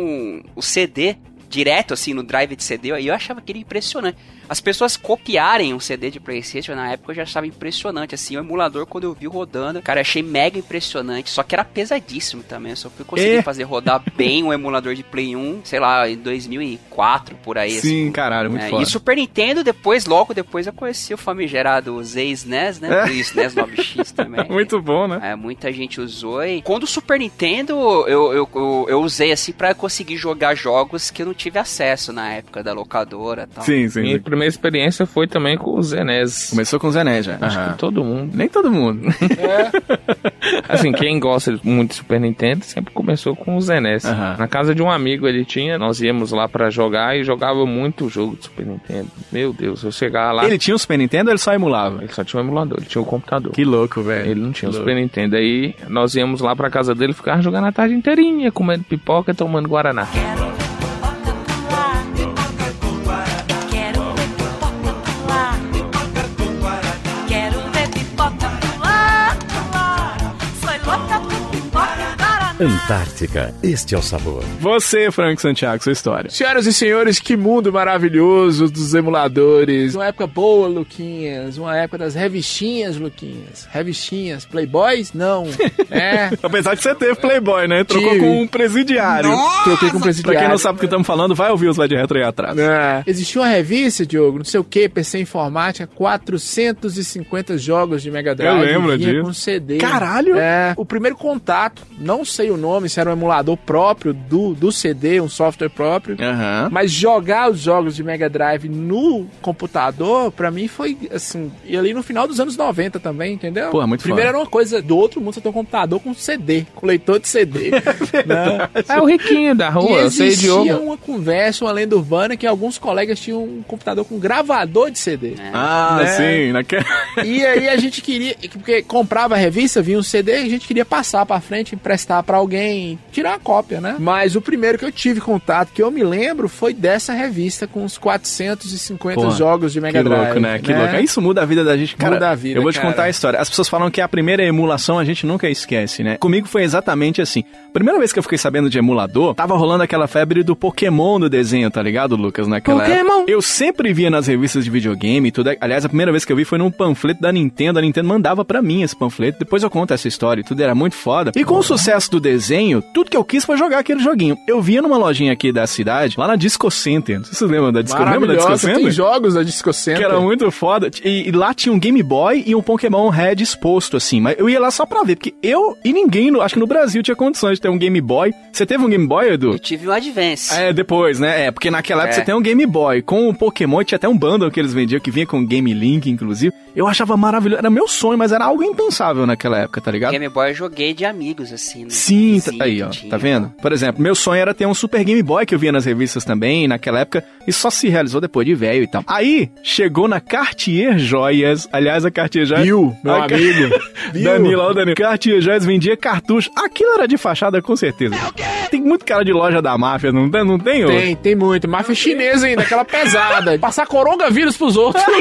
o CD direto assim no drive de CD. E eu achava aquele impressionante. As pessoas copiarem um CD de PlayStation na época eu já achava impressionante assim. O emulador quando eu vi rodando, cara, achei mega impressionante. Só que era pesadíssimo também. Eu só fui conseguir É. fazer rodar bem um emulador de Play 1, sei lá, em 2004 por aí. assim. Sim, caralho, muito É, foda. e Super Nintendo, depois, logo depois, eu conheci o famigerado Z-SNES, né? É. O SNES 9X também. Muito bom, né? É, muita gente usou. E quando o Super Nintendo, eu, eu, eu, eu usei assim pra conseguir jogar jogos que eu não tive acesso na época da locadora e tal. Sim, sim. Sim. Primeira experiência foi também com o Zenes. Começou com o Zené já. Acho Aham. que todo mundo. Nem todo mundo. Assim, quem gosta muito de Super Nintendo sempre começou com o Zenes. Aham. Na casa de um amigo ele tinha, nós íamos lá pra jogar e jogava muito jogo de Super Nintendo. Meu Deus, eu chegava lá, Ele ele, tinha o Super Nintendo ou ele só emulava? só tinha um emulador, ele tinha o computador. Que louco, velho. Ele não tinha o Super Nintendo. Aí nós íamos lá pra casa dele ficar jogando a tarde inteirinha, comendo pipoca e tomando Guaraná. Quero Antártica, este é o sabor. Você, Frank Santiago, sua história. Senhoras e senhores, que mundo maravilhoso dos emuladores. Uma época boa, Luquinhas. Uma época das revistinhas, Luquinhas. Revistinhas. Playboys? Não. É. Apesar que você teve Playboy, né? Trocou Tive. com um presidiário. Troquei com Pra presidiário. quem não sabe o que estamos falando, vai ouvir os Vai de Retro aí atrás. É. Existia uma revista, Diogo, não sei o que, PC Informática, 450 jogos de Mega Drive. Eu lembro disso. com CD. Caralho! É. O primeiro contato, não sei o nome, se era um emulador próprio do, do CD, um software próprio. Aham. Mas jogar os jogos de Mega Drive no computador, pra mim foi assim. E ali no final dos anos 90 também, entendeu? Pô, muito Primeiro foda. era uma coisa do outro mundo, você tem um computador com CD, com leitor de CD. né? É o riquinho da E rua, eu sei de existia ovo. uma conversa, uma lenda urbana que alguns colegas tinham um computador com gravador de CD. Ah, Né? sim. Naquele... E aí a gente queria, porque comprava a revista, vinha um CD, a gente queria passar pra frente, emprestar pra alguém, tirar uma cópia, né? Mas o primeiro que eu tive contato, que eu me lembro, foi dessa revista com os 450 Porra, jogos de Mega que Drive. louco, né? Que louco. Isso muda a vida da gente, cara. Muda a vida, Eu vou te cara. contar a história. As pessoas falam que a primeira emulação a gente nunca esquece, né? Comigo foi exatamente assim. Primeira vez que eu fiquei sabendo de emulador, tava rolando aquela febre do Pokémon do desenho, tá ligado, Lucas? Naquela Pokémon! época. Eu sempre via nas revistas de videogame e tudo. Aliás, a primeira vez que eu vi foi num panfleto da Nintendo. A Nintendo mandava pra mim esse panfleto. Depois eu conto essa história e tudo. Era muito foda. E com o sucesso do desenho, tudo que eu quis foi jogar aquele joguinho. Eu via numa lojinha aqui da cidade, lá na Disco Center. Não sei se vocês lembram da Disco, lembra da Disco Center? tem jogos da Disco Center. Que era muito foda. E, e lá tinha um Game Boy e um Pokémon Red exposto, assim. Mas eu ia lá só pra ver, porque eu e ninguém, no- acho que no Brasil, tinha condições de ter um Game Boy. Você teve um Game Boy, Edu? Eu tive um Advance. É, depois, né? É, porque naquela época É. você tem um Game Boy com o Pokémon, tinha até um bundle que eles vendiam que vinha com Game Link, inclusive. Eu achava maravilhoso. Era meu sonho, mas era algo impensável naquela época, tá ligado? Game Boy eu joguei de amigos, assim. né? Sim, tá- Vizinho aí, que ó, tinha. tá vendo? Por exemplo, meu sonho era ter um Super Game Boy que eu via nas revistas também, naquela época, e só se realizou depois de velho e tal. Aí, chegou na Cartier Joias, aliás, a Cartier Joias... Bill, meu A amigo. Bill. Danilo, ó, o Danilo. Cartier Joias vendia cartucho. Aquilo era de fachada, com certeza. Tem muito cara de loja da máfia, não tem? Não tem, ô? Tem, tem muito. Máfia chinesa ainda, aquela pesada. Passar coronavírus pros outros.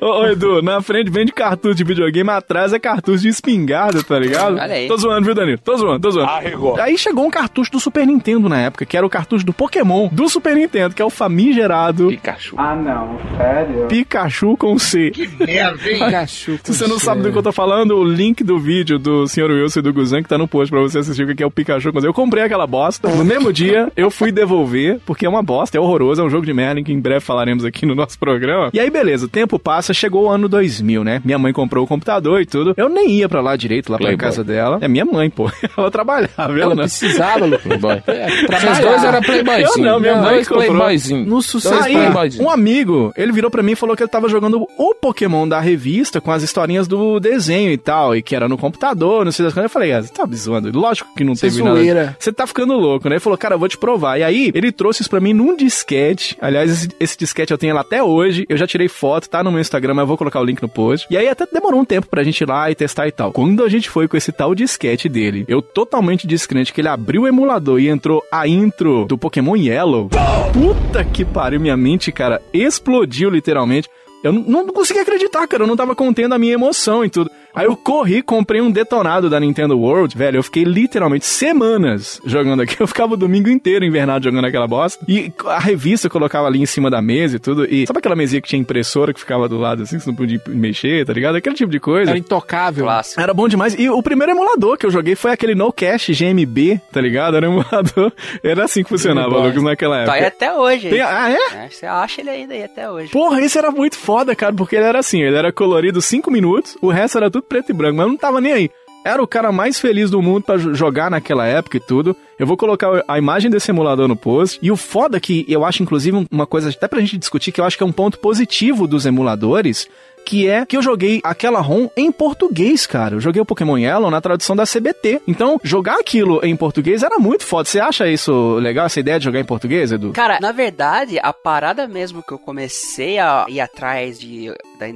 Ô, ô, Edu, na frente vende cartucho de videogame, atrás é cartucho de espingarda, tá ligado? Olha aí. Tô zoando, viu, Danilo? Tô zoando, tô zoando. Arregou. Aí chegou um cartucho do Super Nintendo na época, que era o cartucho do Pokémon do Super Nintendo, que é o famigerado Pikachu. Pikachu com C. Pikachu. Se você não sabe do que eu tô falando, o link do vídeo do Sr. Wilson e do Guzan que tá no post pra você assistir o que é o Pikachu com C. Eu comprei aquela bosta. No mesmo dia, eu fui devolver, porque é uma bosta, é horroroso, é um jogo de merda que em breve falaremos aqui no nosso programa. E aí, beleza, o tempo passa, chegou o ano 2000, né? Minha mãe comprou o computador e tudo. Eu nem ia pra lá direito, lá pra Playboy. casa dela. É minha mãe, pô. Ela trabalhava, ela Ela não. precisava, Lu. Playboy. Vocês dois eram playboyzinho. Eu não, minha mãe comprou. playboyzinho. No sucesso. Aí, playboyzinho. um amigo, ele virou pra mim e falou que ele tava jogando o Pokémon da revista com as historinhas do desenho e tal, e que era no computador, não sei das coisas. Eu falei, ah, você tá me zoando. Lógico que não Você teve nada. Você tá ficando louco, né? Ele falou, cara, eu vou te provar. E aí, ele trouxe isso pra mim num disquete. Aliás, esse, esse disquete eu tenho ele até hoje. Eu já tirei foto, tá no meu Instagram, mas eu vou colocar o link no post. E aí até demorou um tempo pra gente ir lá e testar e tal. Quando a gente foi com esse tal disquete dele, eu totalmente descrente que ele abriu o emulador e entrou a intro do Pokémon Yellow. Puta que pariu, minha mente, cara, explodiu literalmente. Eu não, não consegui acreditar, cara. Eu não tava contendo a minha emoção e tudo. Aí eu corri, comprei um detonado da Nintendo World, velho. Eu fiquei literalmente semanas jogando aqui. Eu ficava o domingo inteiro invernado jogando aquela bosta. E a revista eu colocava ali em cima da mesa e tudo. E sabe aquela mesinha que tinha impressora que ficava do lado assim, que você não podia mexer, tá ligado? Aquele tipo de coisa. Era intocável. Clássico. Era bom demais. E o primeiro emulador que eu joguei foi aquele No Cash GMB, tá ligado? Era um emulador. Era assim que funcionava. Lucas, naquela Tá época. aí até hoje. Tem- hein? ah, é? É, Você acha ele ainda aí até hoje. Porra, esse era muito foda, cara, porque ele era assim, ele era colorido 5 minutos, o resto era tudo preto e branco, mas eu não tava nem aí. Era o cara mais feliz do mundo jo- jogar naquela época e tudo. Eu vou colocar a imagem desse emulador no post. E o foda que eu acho, inclusive, um- uma coisa até pra gente discutir, que eu acho que é um ponto positivo dos emuladores, que é que eu joguei aquela ROM em português, cara. Eu joguei o Pokémon Yellow na tradução da CBT. Então, jogar aquilo em português era muito foda. Você acha isso legal, essa ideia de jogar em português, Edu? Cara, na verdade, a parada mesmo que eu comecei a ir atrás de,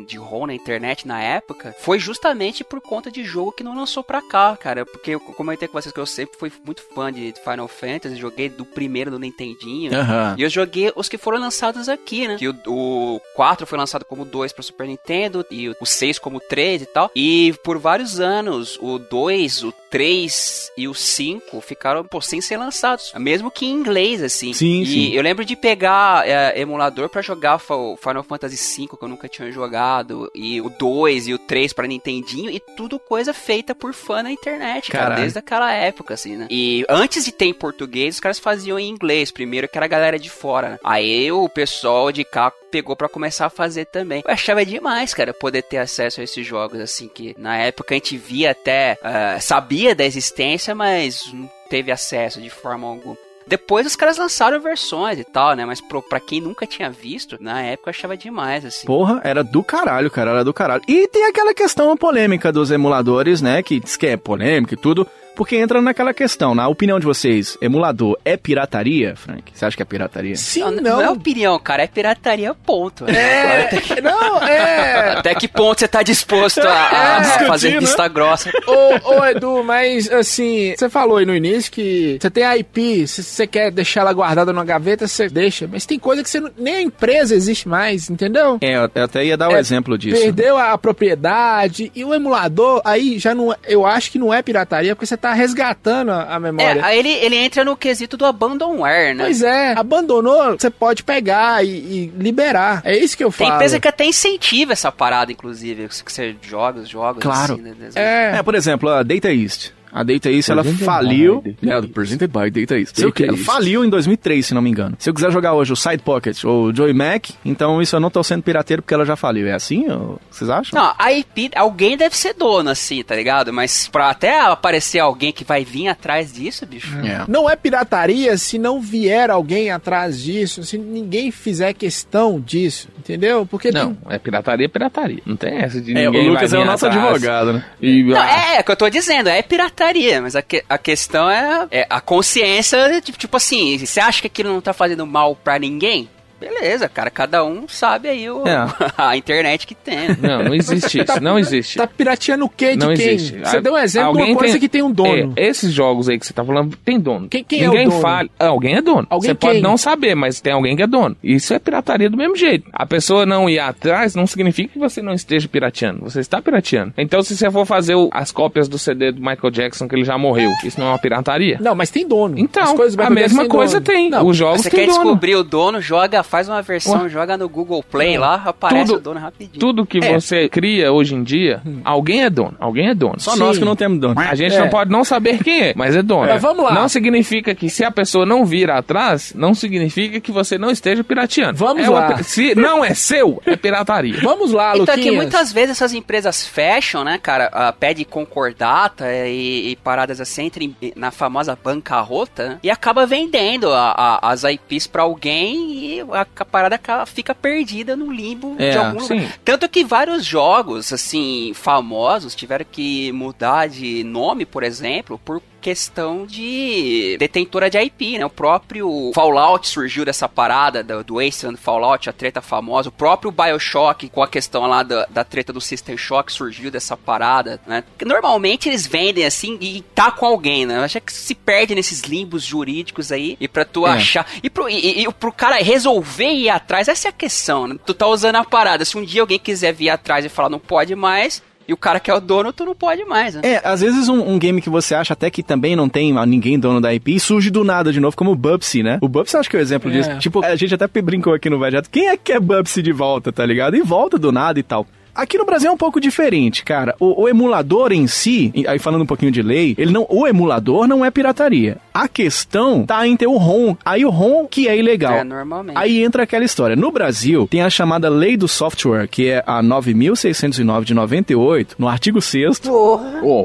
de ROM na internet na época foi justamente por conta de jogo que não lançou pra cá, cara. Porque eu comentei com vocês que eu sempre fui muito fã de Final Fantasy, joguei do primeiro do Nintendinho. Aham. E eu joguei os que foram lançados aqui, né? Que o, o 4 foi lançado como 2 para Super Nintendo e o 6 como 3 e tal. E por vários anos, o 2, o 3 e o 5 ficaram, pô, sem ser lançados. Mesmo que em inglês, assim. Sim, e sim. eu lembro de pegar é, emulador pra jogar Final Fantasy V, que eu nunca tinha jogado, e o 2 e o 3 pra Nintendinho, e tudo coisa feita por fã na internet, cara, Caralho. desde aquela época, assim, né? E antes de ter em português, os caras faziam em inglês, primeiro que era a galera de fora, né? Aí o pessoal de cá pegou pra começar a fazer também. Eu achava demais, cara, poder ter acesso a esses jogos, assim, que na época a gente via até, ah, sabia da existência, mas não teve acesso de forma alguma. Depois os caras lançaram versões e tal, né? Mas pro, pra quem nunca tinha visto, na época eu achava demais, assim. Porra, era do caralho, cara, era do caralho. E tem aquela questão polêmica dos emuladores, né? Que diz que é polêmica e tudo. Porque entra naquela questão, na opinião de vocês, emulador é pirataria, Frank? Você acha que é pirataria? Sim, não, não. é opinião, cara, é pirataria, ponto. É, não, é. Até que ponto você tá disposto a, a discutir, fazer né? vista grossa? Ô, ô, Edu, mas assim, você falou aí no início que você tem a IP, se você quer deixar ela guardada numa gaveta, você deixa. Mas tem coisa que você não, nem a empresa existe mais, entendeu? É, eu até ia dar o É, exemplo disso. Perdeu a propriedade e o emulador, aí já não. Eu acho que não é pirataria, porque você tá resgatando a a memória. É, aí ele, ele entra no quesito do abandonware, né? Pois é, abandonou, você pode pegar e, e liberar. É isso que eu Tem falo. empresa que até incentiva essa parada, inclusive, que você joga os jogos. Claro. assim, né? É, É, por exemplo, a Data East. A Data East, ela Presented faliu. É, do Presented by Data East. Data ela East. faliu em 2003, se não me engano. Se eu quiser jogar hoje o Side Pocket ou o Joy Mac, então isso eu não tô sendo pirateiro porque ela já faliu. É assim? ou- Vocês acham? Não, a IP, alguém deve ser dono, assim, tá ligado? Mas pra até aparecer alguém que vai vir atrás disso, bicho. É. Não é pirataria se não vier alguém atrás disso, se ninguém fizer questão disso, entendeu? Porque Não, tem... é pirataria, é pirataria. Não tem essa de É, ninguém o Lucas vai é o nosso atrás advogado, né? E, Não, é, é o que eu tô dizendo, é pirataria, mas a, que- a questão é, é a consciência, tipo, tipo assim, você acha que aquilo não tá fazendo mal pra ninguém? Beleza, cara, cada um sabe aí o, É. a internet que tem. Não, não existe isso, não existe. Tá pirateando o quê de não quem? existe. Você A- deu um exemplo de uma coisa que tem um dono. É, esses jogos aí que você tá falando tem dono. Quem- quem é o Ninguém dono? fala. Ah, Alguém é dono. Alguém você pode quem? não saber, mas tem alguém que é dono. Isso é pirataria do mesmo jeito. A pessoa não ir atrás não significa que você não esteja pirateando. Você está pirateando. Então, se você for fazer o- as cópias do CD do Michael Jackson que ele já morreu, isso não é uma pirataria? Não, mas tem dono. As Então, a mesma coisa dono. tem. Não, Os jogos Você quer dono. descobrir o dono, joga, faz uma versão, Ué. joga no Google Play lá, aparece Tudo- o dono rapidinho. Tudo que É. você cria hoje em dia, alguém é dono. Alguém é dono. Só Sim. nós que não temos dono. A gente É. não pode não saber quem é, mas é dono. Mas vamos lá. Não significa que se a pessoa não vir atrás, não significa que você não esteja pirateando. Vamos É uma lá. pi- se não é seu, é pirataria. Vamos lá, Então é Luquinhas. que muitas vezes essas empresas fecham, né, cara, ah, pede concordata é, e, e paradas assim, entre na famosa bancarrota, né, e acaba vendendo a- a- as IPs pra alguém e a, parada fica perdida no limbo de É, algum sim. lugar. Tanto que vários jogos, assim, famosos tiveram que mudar de nome, por exemplo, por questão de detentora de IP, né? O próprio Fallout surgiu dessa parada do, do Wasteland Fallout, a treta famosa. O próprio BioShock, com a questão lá da, da treta do System Shock, surgiu dessa parada, né? Porque Normalmente eles vendem assim e tá com alguém, né? Acho que se perde nesses limbos jurídicos aí e pra tu É. achar... E pro, e, e pro cara resolver ir atrás, essa é a questão, né? Tu tá usando a parada. Se um dia alguém quiser vir atrás e falar não pode mais... E o cara que é o dono, tu não pode mais, né? É, às vezes um, um game que você acha até que também não tem ninguém dono da IP surge do nada de novo, como o Bubsy, né? O Bubsy eu acho que é o exemplo É. disso. Tipo, a gente até brincou aqui no Vegeto. Quem é que quer Bubsy de volta, tá ligado? E volta do nada e tal. Aqui no Brasil é um pouco diferente, cara. O, o emulador em si, aí falando um pouquinho de lei, ele não, o emulador não é pirataria. A questão tá em ter o ROM. Aí o ROM que é ilegal. É, normalmente. Aí entra aquela história. No Brasil, tem a chamada Lei do Software, que é a 9609 de 98, no artigo 6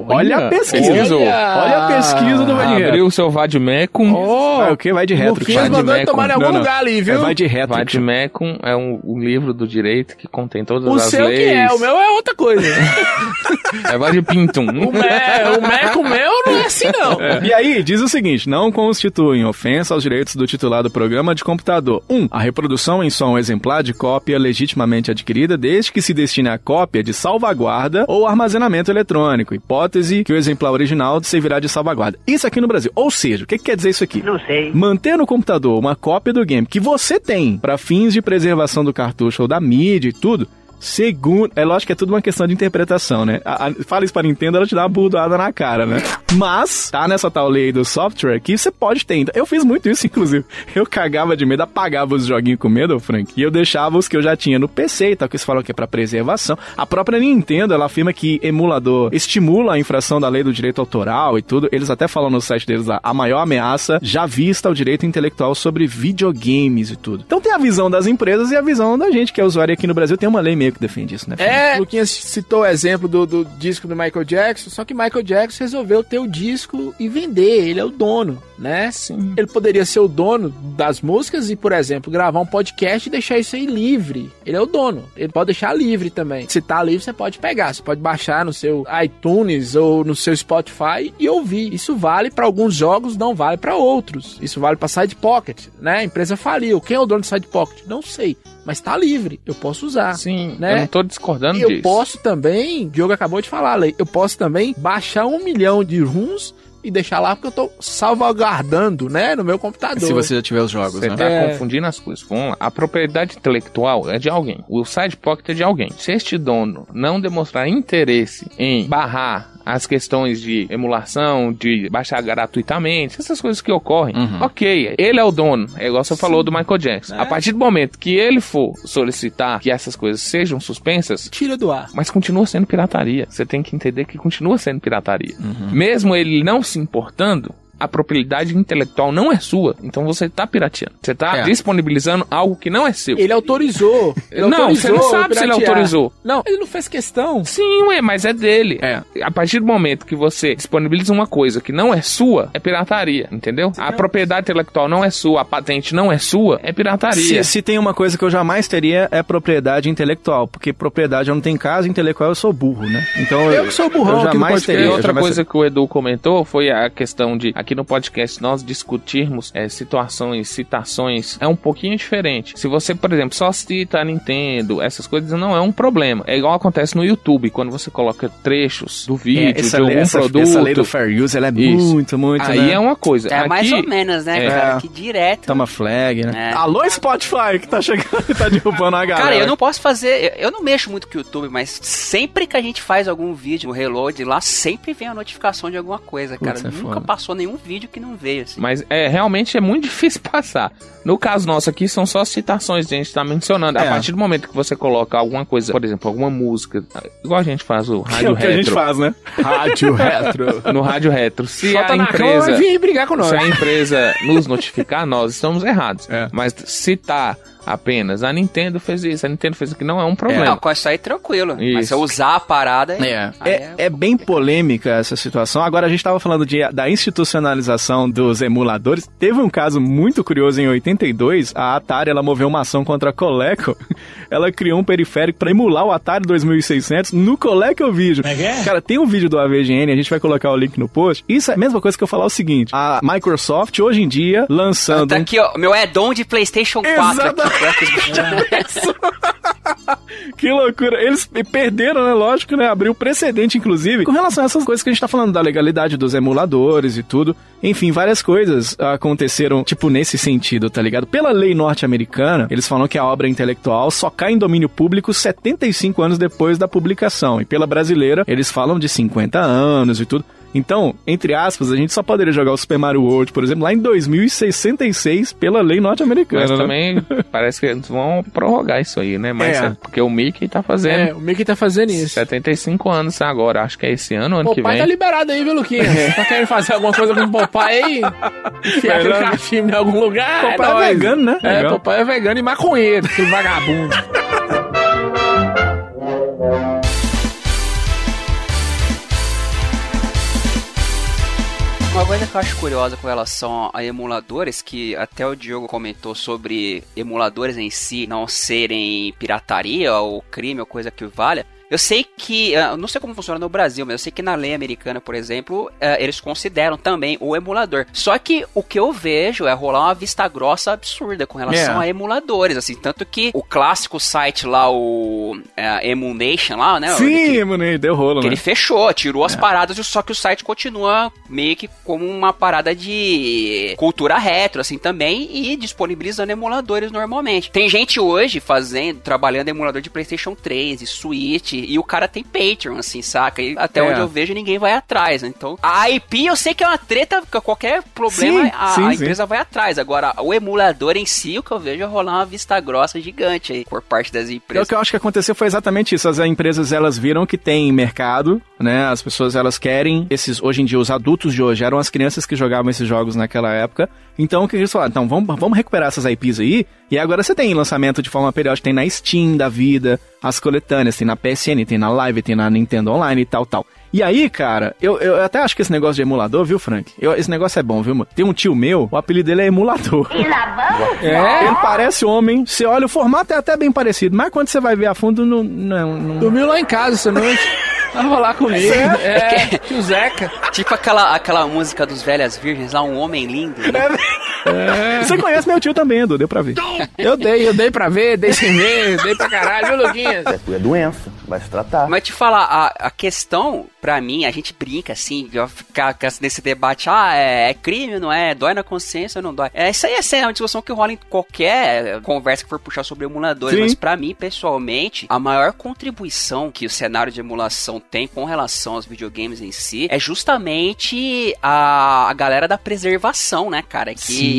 Olha a pesquisa. pesquisou. Olha a pesquisa do Retro. Abriu o seu Vadmecum. Oh, Vai o quê? Vai de retro. Vai de mandou ele Mecum. tomar em algum Não, não. lugar ali, viu? É vai de retro. Vadmecum é um, um livro do direito que contém todas O as seu leis. É, o meu é outra coisa. É Vadpintum. o, me, o Meco meu não é assim, não. E aí, diz o seguinte: não constituem ofensa aos direitos do titular do programa de computador. 1. Um, a reprodução em som exemplar de cópia legitimamente adquirida, desde que se destine a cópia de salvaguarda ou armazenamento eletrônico. Hipótese que o exemplar original servirá de salvaguarda. Isso aqui no Brasil. Ou seja, o que, que quer dizer isso aqui? Não sei. Manter no computador uma cópia do game que você tem para fins de preservação do cartucho ou da mídia e tudo. Segundo, é lógico que é tudo uma questão de interpretação, né? A, a, fala isso pra Nintendo, ela te dá uma burdoada na cara, né? Mas, tá nessa tal lei do software que você pode ter. Então, eu fiz muito isso, inclusive. Eu cagava de medo, apagava os joguinhos com medo, Frank, e eu deixava os que eu já tinha no PC e tal, que eles falam que é pra preservação. A própria Nintendo, ela afirma que emulador estimula a infração da lei do direito autoral e tudo. Eles até falam no site deles lá, a maior ameaça já vista ao direito intelectual sobre videogames e tudo. Então tem a visão das empresas e a visão da gente, que é usuário aqui no Brasil. Tem uma lei meio que defende isso, né? É, Luquinhas citou o exemplo do, do disco do Michael Jackson, só que Michael Jackson resolveu ter o disco e vender, ele é o dono, né? Sim. Ele poderia ser o dono das músicas e, por exemplo, gravar um podcast e deixar isso aí livre. Ele é o dono, ele pode deixar livre também. Se tá livre, você pode pegar, você pode baixar no seu iTunes ou no seu Spotify e ouvir. Isso vale para alguns jogos, não vale para outros. Isso vale para Side Pocket, né? A empresa faliu. Quem é o dono do Side Pocket? Não sei, mas tá livre, eu posso usar. Sim, né? eu não tô discordando E eu disso. posso também, o Diogo acabou de falar, Lei, eu posso também baixar um milhão de ROMs e deixar lá porque eu tô salvaguardando, né, no meu computador. Se você já tiver os jogos, Você né? tá É. confundindo as coisas. Vamos lá. A propriedade intelectual é de alguém. O side pocket é de alguém. Se este dono não demonstrar interesse em barrar as questões de emulação, de baixar gratuitamente, essas coisas que ocorrem. Ok, ele é o dono, é igual você falou do Michael Jackson. A partir do momento que ele for solicitar que essas coisas sejam suspensas, Tira do ar. mas continua sendo pirataria. Você tem que entender que continua sendo pirataria. Mesmo ele não se importando, a propriedade intelectual não é sua. Então você tá pirateando. Você tá É. disponibilizando algo que não é seu. Ele autorizou. Ele Não, autorizou você não sabe se ele autorizou. Não, ele não fez questão. Sim, ué, mas é dele. A partir do momento que você disponibiliza uma coisa que não é sua, é pirataria, entendeu? A propriedade intelectual não é sua, a patente não é sua, é pirataria. Se, se tem uma coisa que eu jamais teria é propriedade intelectual, porque propriedade eu não tenho casa, intelectual eu sou burro, né? Então Eu que sou burrão eu jamais teria. E eu outra coisa que o Edu comentou foi a questão de, aqui no podcast, nós discutirmos é, situações, citações, é um pouquinho diferente. Se você, por exemplo, só cita a Nintendo, essas coisas não é um problema. É igual acontece no YouTube, quando você coloca trechos do vídeo, É, essa, de algum essa, produto. essa lei do fair use, ela é Isso. muito, muito, Aí né? é uma coisa. É mais Aqui- ou menos, né, É. cara? Que direto. Toma flag, né? É. Alô, Spotify, que tá chegando e tá derrubando a galera. Cara, eu não posso fazer. Eu eu não mexo muito com o YouTube, mas sempre que a gente faz algum vídeo no reload lá, sempre vem a notificação de alguma coisa, cara. Putz, é Nunca foda. passou nenhum vídeo que não veio, assim. Mas é realmente é muito difícil passar. No caso nosso aqui, são só citações que a gente tá mencionando. É. A partir do momento que você coloca alguma coisa, por exemplo, alguma música, igual a gente faz o Que é rádio o que a gente retro. faz, né? Rádio retro. No rádio retro. Se Solta a empresa. vir brigar com nós. Se a empresa nos notificar, nós estamos errados. É. Mas citar apenas a Nintendo fez isso, a Nintendo fez aquilo, não é um problema. Não, com isso aí tranquilo. Mas Isso. se eu usar a parada. É, aí é, é bem polêmica essa situação. Agora a gente tava falando de, da institucionalização dos emuladores. Teve um caso muito curioso em 82. A Atari ela moveu uma ação contra a Coleco. Ela criou um periférico para emular o Atari 2600 no ColecoVision. Cara, tem um vídeo do AVGN, a gente vai colocar o link no post. Isso é a mesma coisa que eu falar o seguinte: a Microsoft hoje em dia lançando Tá aqui, ó, meu add-on de PlayStation 4 aqui. Que loucura. Eles perderam, né? Lógico, né? Abriu precedente, inclusive, com relação a essas coisas que a gente tá falando, da legalidade dos emuladores e tudo. Enfim, várias coisas aconteceram, tipo, nesse sentido, tá ligado? Pela lei norte-americana, eles falam que a obra intelectual só cai em domínio público 75 anos depois da publicação. E pela brasileira, eles falam de 50 anos e tudo. Então, entre aspas, a gente só poderia jogar o Super Mario World, por exemplo, lá em 2066, pela lei norte-americana. Mas né? também parece que eles vão prorrogar isso aí, né? Mas É. é porque o Mickey tá fazendo É, o Mickey tá fazendo isso. 75 anos agora, acho que é esse ano, ano O que pai vem. tá liberado aí, viu, Luquinhas? Tá querendo fazer alguma coisa com o papai aí? Enfiar aquele cachimbo em algum lugar? Papai é nóis. vegano, né? É, Legal. papai é vegano e maconheiro, aquele vagabundo. Uma coisa que eu acho curiosa com relação a emuladores, que até o Diogo comentou sobre emuladores em si não serem pirataria ou crime ou coisa que valha. Eu sei que, ah, eu não sei como funciona no Brasil, mas eu sei que na lei americana, por exemplo, eh, eles consideram também o emulador. Só que o que eu vejo é rolar uma vista grossa absurda com relação É. a emuladores, assim, tanto que o clássico site lá, o eh, Emunation lá, né? Sim, mano, deu rolo, que né? ele fechou, tirou as paradas, só que o site continua meio que como uma parada de cultura retro, assim, também, e disponibilizando emuladores normalmente. Tem gente hoje fazendo, trabalhando em emulador de PlayStation 3 e Switch, e o cara tem Patreon, assim, saca? E até É. onde eu vejo, ninguém vai atrás, né? Então, a IP eu sei que é uma treta, porque qualquer problema, Sim, a, sim, a sim. empresa vai atrás. Agora, o emulador em si, o que eu vejo é rolar uma vista grossa gigante aí, por parte das É, o empresas. que eu acho que aconteceu foi exatamente isso. As empresas elas viram que tem mercado, né? As pessoas elas querem esses hoje em dia os adultos de hoje eram as crianças que jogavam esses jogos naquela época. Então o que eles falaram? Então vamos, vamos recuperar essas IPs aí. E agora você tem lançamento de forma periódica, tem na Steam da vida, as coletâneas, tem na PSN, tem na Live, tem na Nintendo Online e tal, tal. E aí, cara, eu, eu até acho que esse negócio de emulador, viu, Frank? Eu- esse negócio é bom, viu, mano? Tem um tio meu, o apelido dele é emulador. É, ele parece homem. Você olha, o formato é até bem parecido, mas quando você vai ver a fundo, não. não, não... Dormiu lá em casa essa noite. Tava lá comigo. É, tio Zeca. Tipo aquela, aquela música dos Velhas Virgens lá, um homem lindo. né? Você conhece meu tio também, Edu, deu pra ver. Eu dei, eu dei pra ver, dei sem ver, dei pra caralho, viu, Luquinhas? É doença, vai se tratar. Mas te falar, a, a questão, pra mim, a gente brinca assim, de ficar nesse debate, ah, é, é crime, não é? Dói na consciência ou não dói? É, isso aí é sério, é uma discussão que rola em qualquer conversa que for puxar sobre emuladores, Sim. mas pra mim, pessoalmente, a maior contribuição que o cenário de emulação tem com relação aos videogames em si é justamente a, a galera da preservação, né, cara? Que Sim,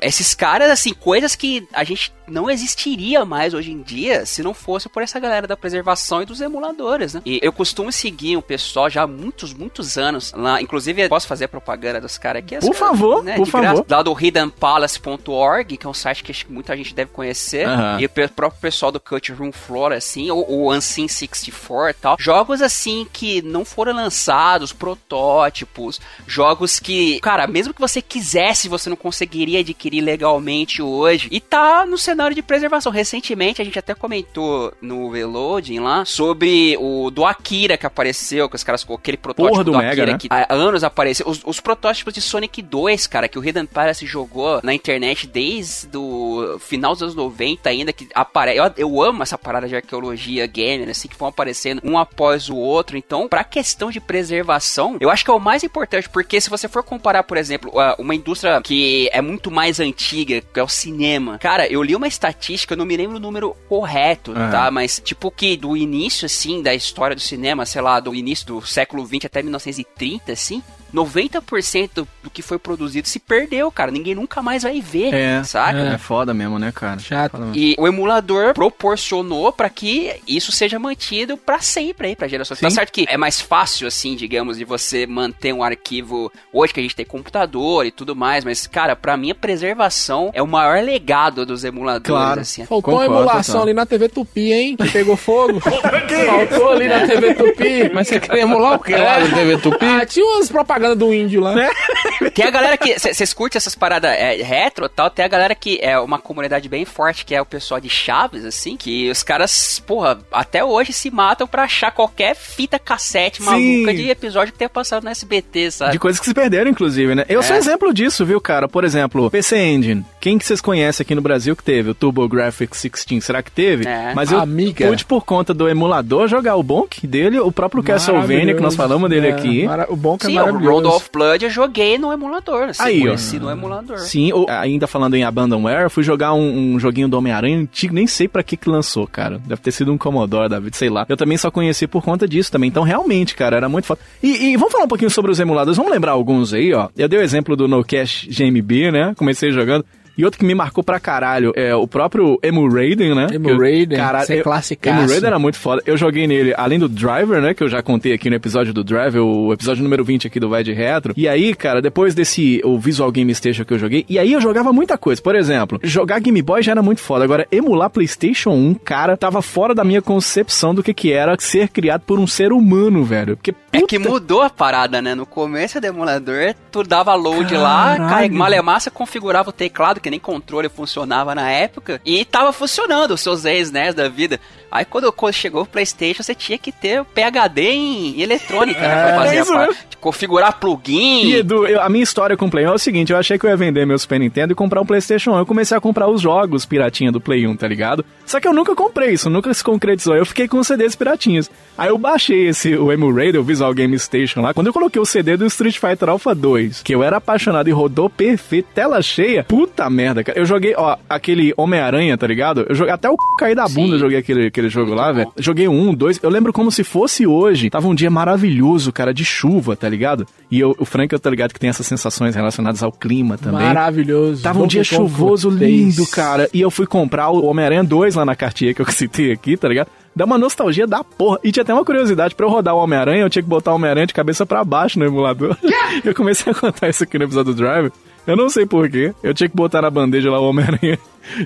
esses caras, assim, coisas que a gente não existiria mais hoje em dia se não fosse por essa galera da preservação e dos emuladores, né? E eu costumo seguir o pessoal já há muitos, muitos anos lá. Inclusive, eu posso fazer propaganda dos caras aqui? Por favor, por de graça, favor. Lá do hiddenpalace.org, que é um site que acho que muita gente deve conhecer. Aham. E o próprio pessoal do Cut Room Floor, assim, ou o Unseen 64 e tal. Jogos, assim, que não foram lançados, protótipos, jogos que, cara, mesmo que você quisesse, você não conseguiria adquirir legalmente hoje. E tá no cenário de preservação. Recentemente, a gente até comentou no Reloading lá sobre o do Akira que apareceu, que os caras com aquele protótipo Porra do do, Mega, Akira né? que há anos apareceu. Os, os protótipos de Sonic 2, cara, que o Hidden Palace jogou na internet desde o final dos anos 90 ainda, que aparece. Eu, eu amo essa parada de arqueologia gamer, assim, que vão aparecendo um após o outro. Então, pra questão de preservação, eu acho que é o mais importante, porque se você for comparar, por exemplo, uma indústria que é muito mais antiga, que é o cinema. Cara, eu li uma estatística, eu não me lembro o número correto, Aham. tá? Mas, tipo, que do início, assim, da história do cinema, sei lá, do início do século XX até 1930, assim, 90% do, do que foi produzido se perdeu, cara. Ninguém nunca mais vai ver, É, saca? é foda mesmo, né, cara? Chato. Foda mesmo. E o emulador proporcionou pra que isso seja mantido pra sempre aí, pra gerações. Tá Sim. certo que é mais fácil, assim, digamos, de você manter um arquivo hoje que a gente tem computador e tudo mais, mas, cara, pra mim a preservação é o maior legado dos emuladores, Claro. assim. Faltou uma Concordo, emulação total. ali na TV Tupi, hein? Que pegou fogo. Faltou ali na TV Tupi. Mas você quer emular o que lá do TV Tupi? Ah, tinha umas propagandas do índio lá. Tem a galera que. Vocês curtem essas paradas é, retro e tal? Tem a galera que é uma comunidade bem forte, que é o pessoal de Chaves, assim, que os caras, porra, até hoje se matam pra achar qualquer fita cassete Sim. maluca de episódio que tenha passado no SBT, sabe? De coisas que se perderam, inclusive, né? Eu sou É. exemplo disso, viu, cara? Por exemplo, PC Engine. Quem que vocês conhecem aqui no Brasil que teve? O TurboGrafx 16, será que teve? É. Mas eu Amiga. pude, por conta do emulador, jogar o Bonk dele, o próprio Castlevania, que nós falamos dele É, aqui. mara- O que é Sim, maravilhoso. Road of Blood eu joguei no emulador, assim, Aí, ó. conheci no emulador. Sim, ou, ainda falando em Abandonware, eu fui jogar um, um joguinho do Homem-Aranha antigo, nem sei pra que que lançou, cara. Deve ter sido um Commodore, David, sei lá. Eu também só conheci por conta disso também. Então, realmente, cara, era muito foda. E, e vamos falar um pouquinho sobre os emuladores. Vamos lembrar alguns aí, ó. Eu dei o exemplo do No Cash GMB, né? Comecei jogando. E outro que me marcou pra caralho é o próprio Emu Raiden, né? Emu eu- Raiden, caralho, é classicaço. Emu Raiden era muito foda. Eu joguei nele, além do Driver, né? Que eu já contei aqui no episódio do Driver, o episódio número 20 aqui do Vai de Retro. E aí, cara, depois desse o Visual Game Station que eu joguei, e aí eu jogava muita coisa. Por exemplo, jogar Game Boy já era muito foda. Agora, emular PlayStation 1, cara, tava fora da minha concepção do que que era ser criado por um ser humano, velho. Porque É que mudou a parada, né? No começo do emulador, tu dava load lá, Caralho. cara, Malemassa configurava o teclado, que nem controle funcionava na época, e tava funcionando os seus ex-NES da vida. Aí quando, quando chegou o Playstation, você tinha que ter o PHD em eletrônica, né? Pra É, fazer a isso mesmo. de Configurar plugin. E Edu, eu- a minha história com o Play 1 é o seguinte: eu achei que eu ia vender meu Super Nintendo e comprar um PlayStation 1. Eu comecei a comprar os jogos piratinha do Play 1, tá ligado? Só que eu nunca comprei isso, nunca se concretizou. Eu fiquei com os CDs piratinhas. Aí eu baixei esse, o Emulator, o Visual Game Station lá. Quando eu coloquei o CD do Street Fighter Alpha 2, que eu era apaixonado e rodou perfeito, tela cheia, puta merda, cara. Eu joguei, ó, aquele Homem-Aranha, tá ligado? Eu joguei até o c... cair da bunda, eu joguei aquele, aquele jogo lá, velho. Joguei um, dois. Eu lembro como se fosse hoje. Tava um dia maravilhoso, cara, de chuva, tá ligado? E eu, o Frank, eu tô ligado que tem essas sensações relacionadas ao clima também. Maravilhoso. Tava um dia chuvoso, lindo, cara. E eu fui comprar o Homem-Aranha 2 lá na cartinha que eu citei aqui, tá ligado? Dá uma nostalgia da porra. E tinha até uma curiosidade, pra eu rodar o Homem-Aranha, eu tinha que botar o Homem-Aranha de cabeça pra baixo no emulador. eu comecei a contar isso aqui no episódio do Drive. Eu não sei porquê. Eu tinha que botar na bandeja lá o Homem-Aranha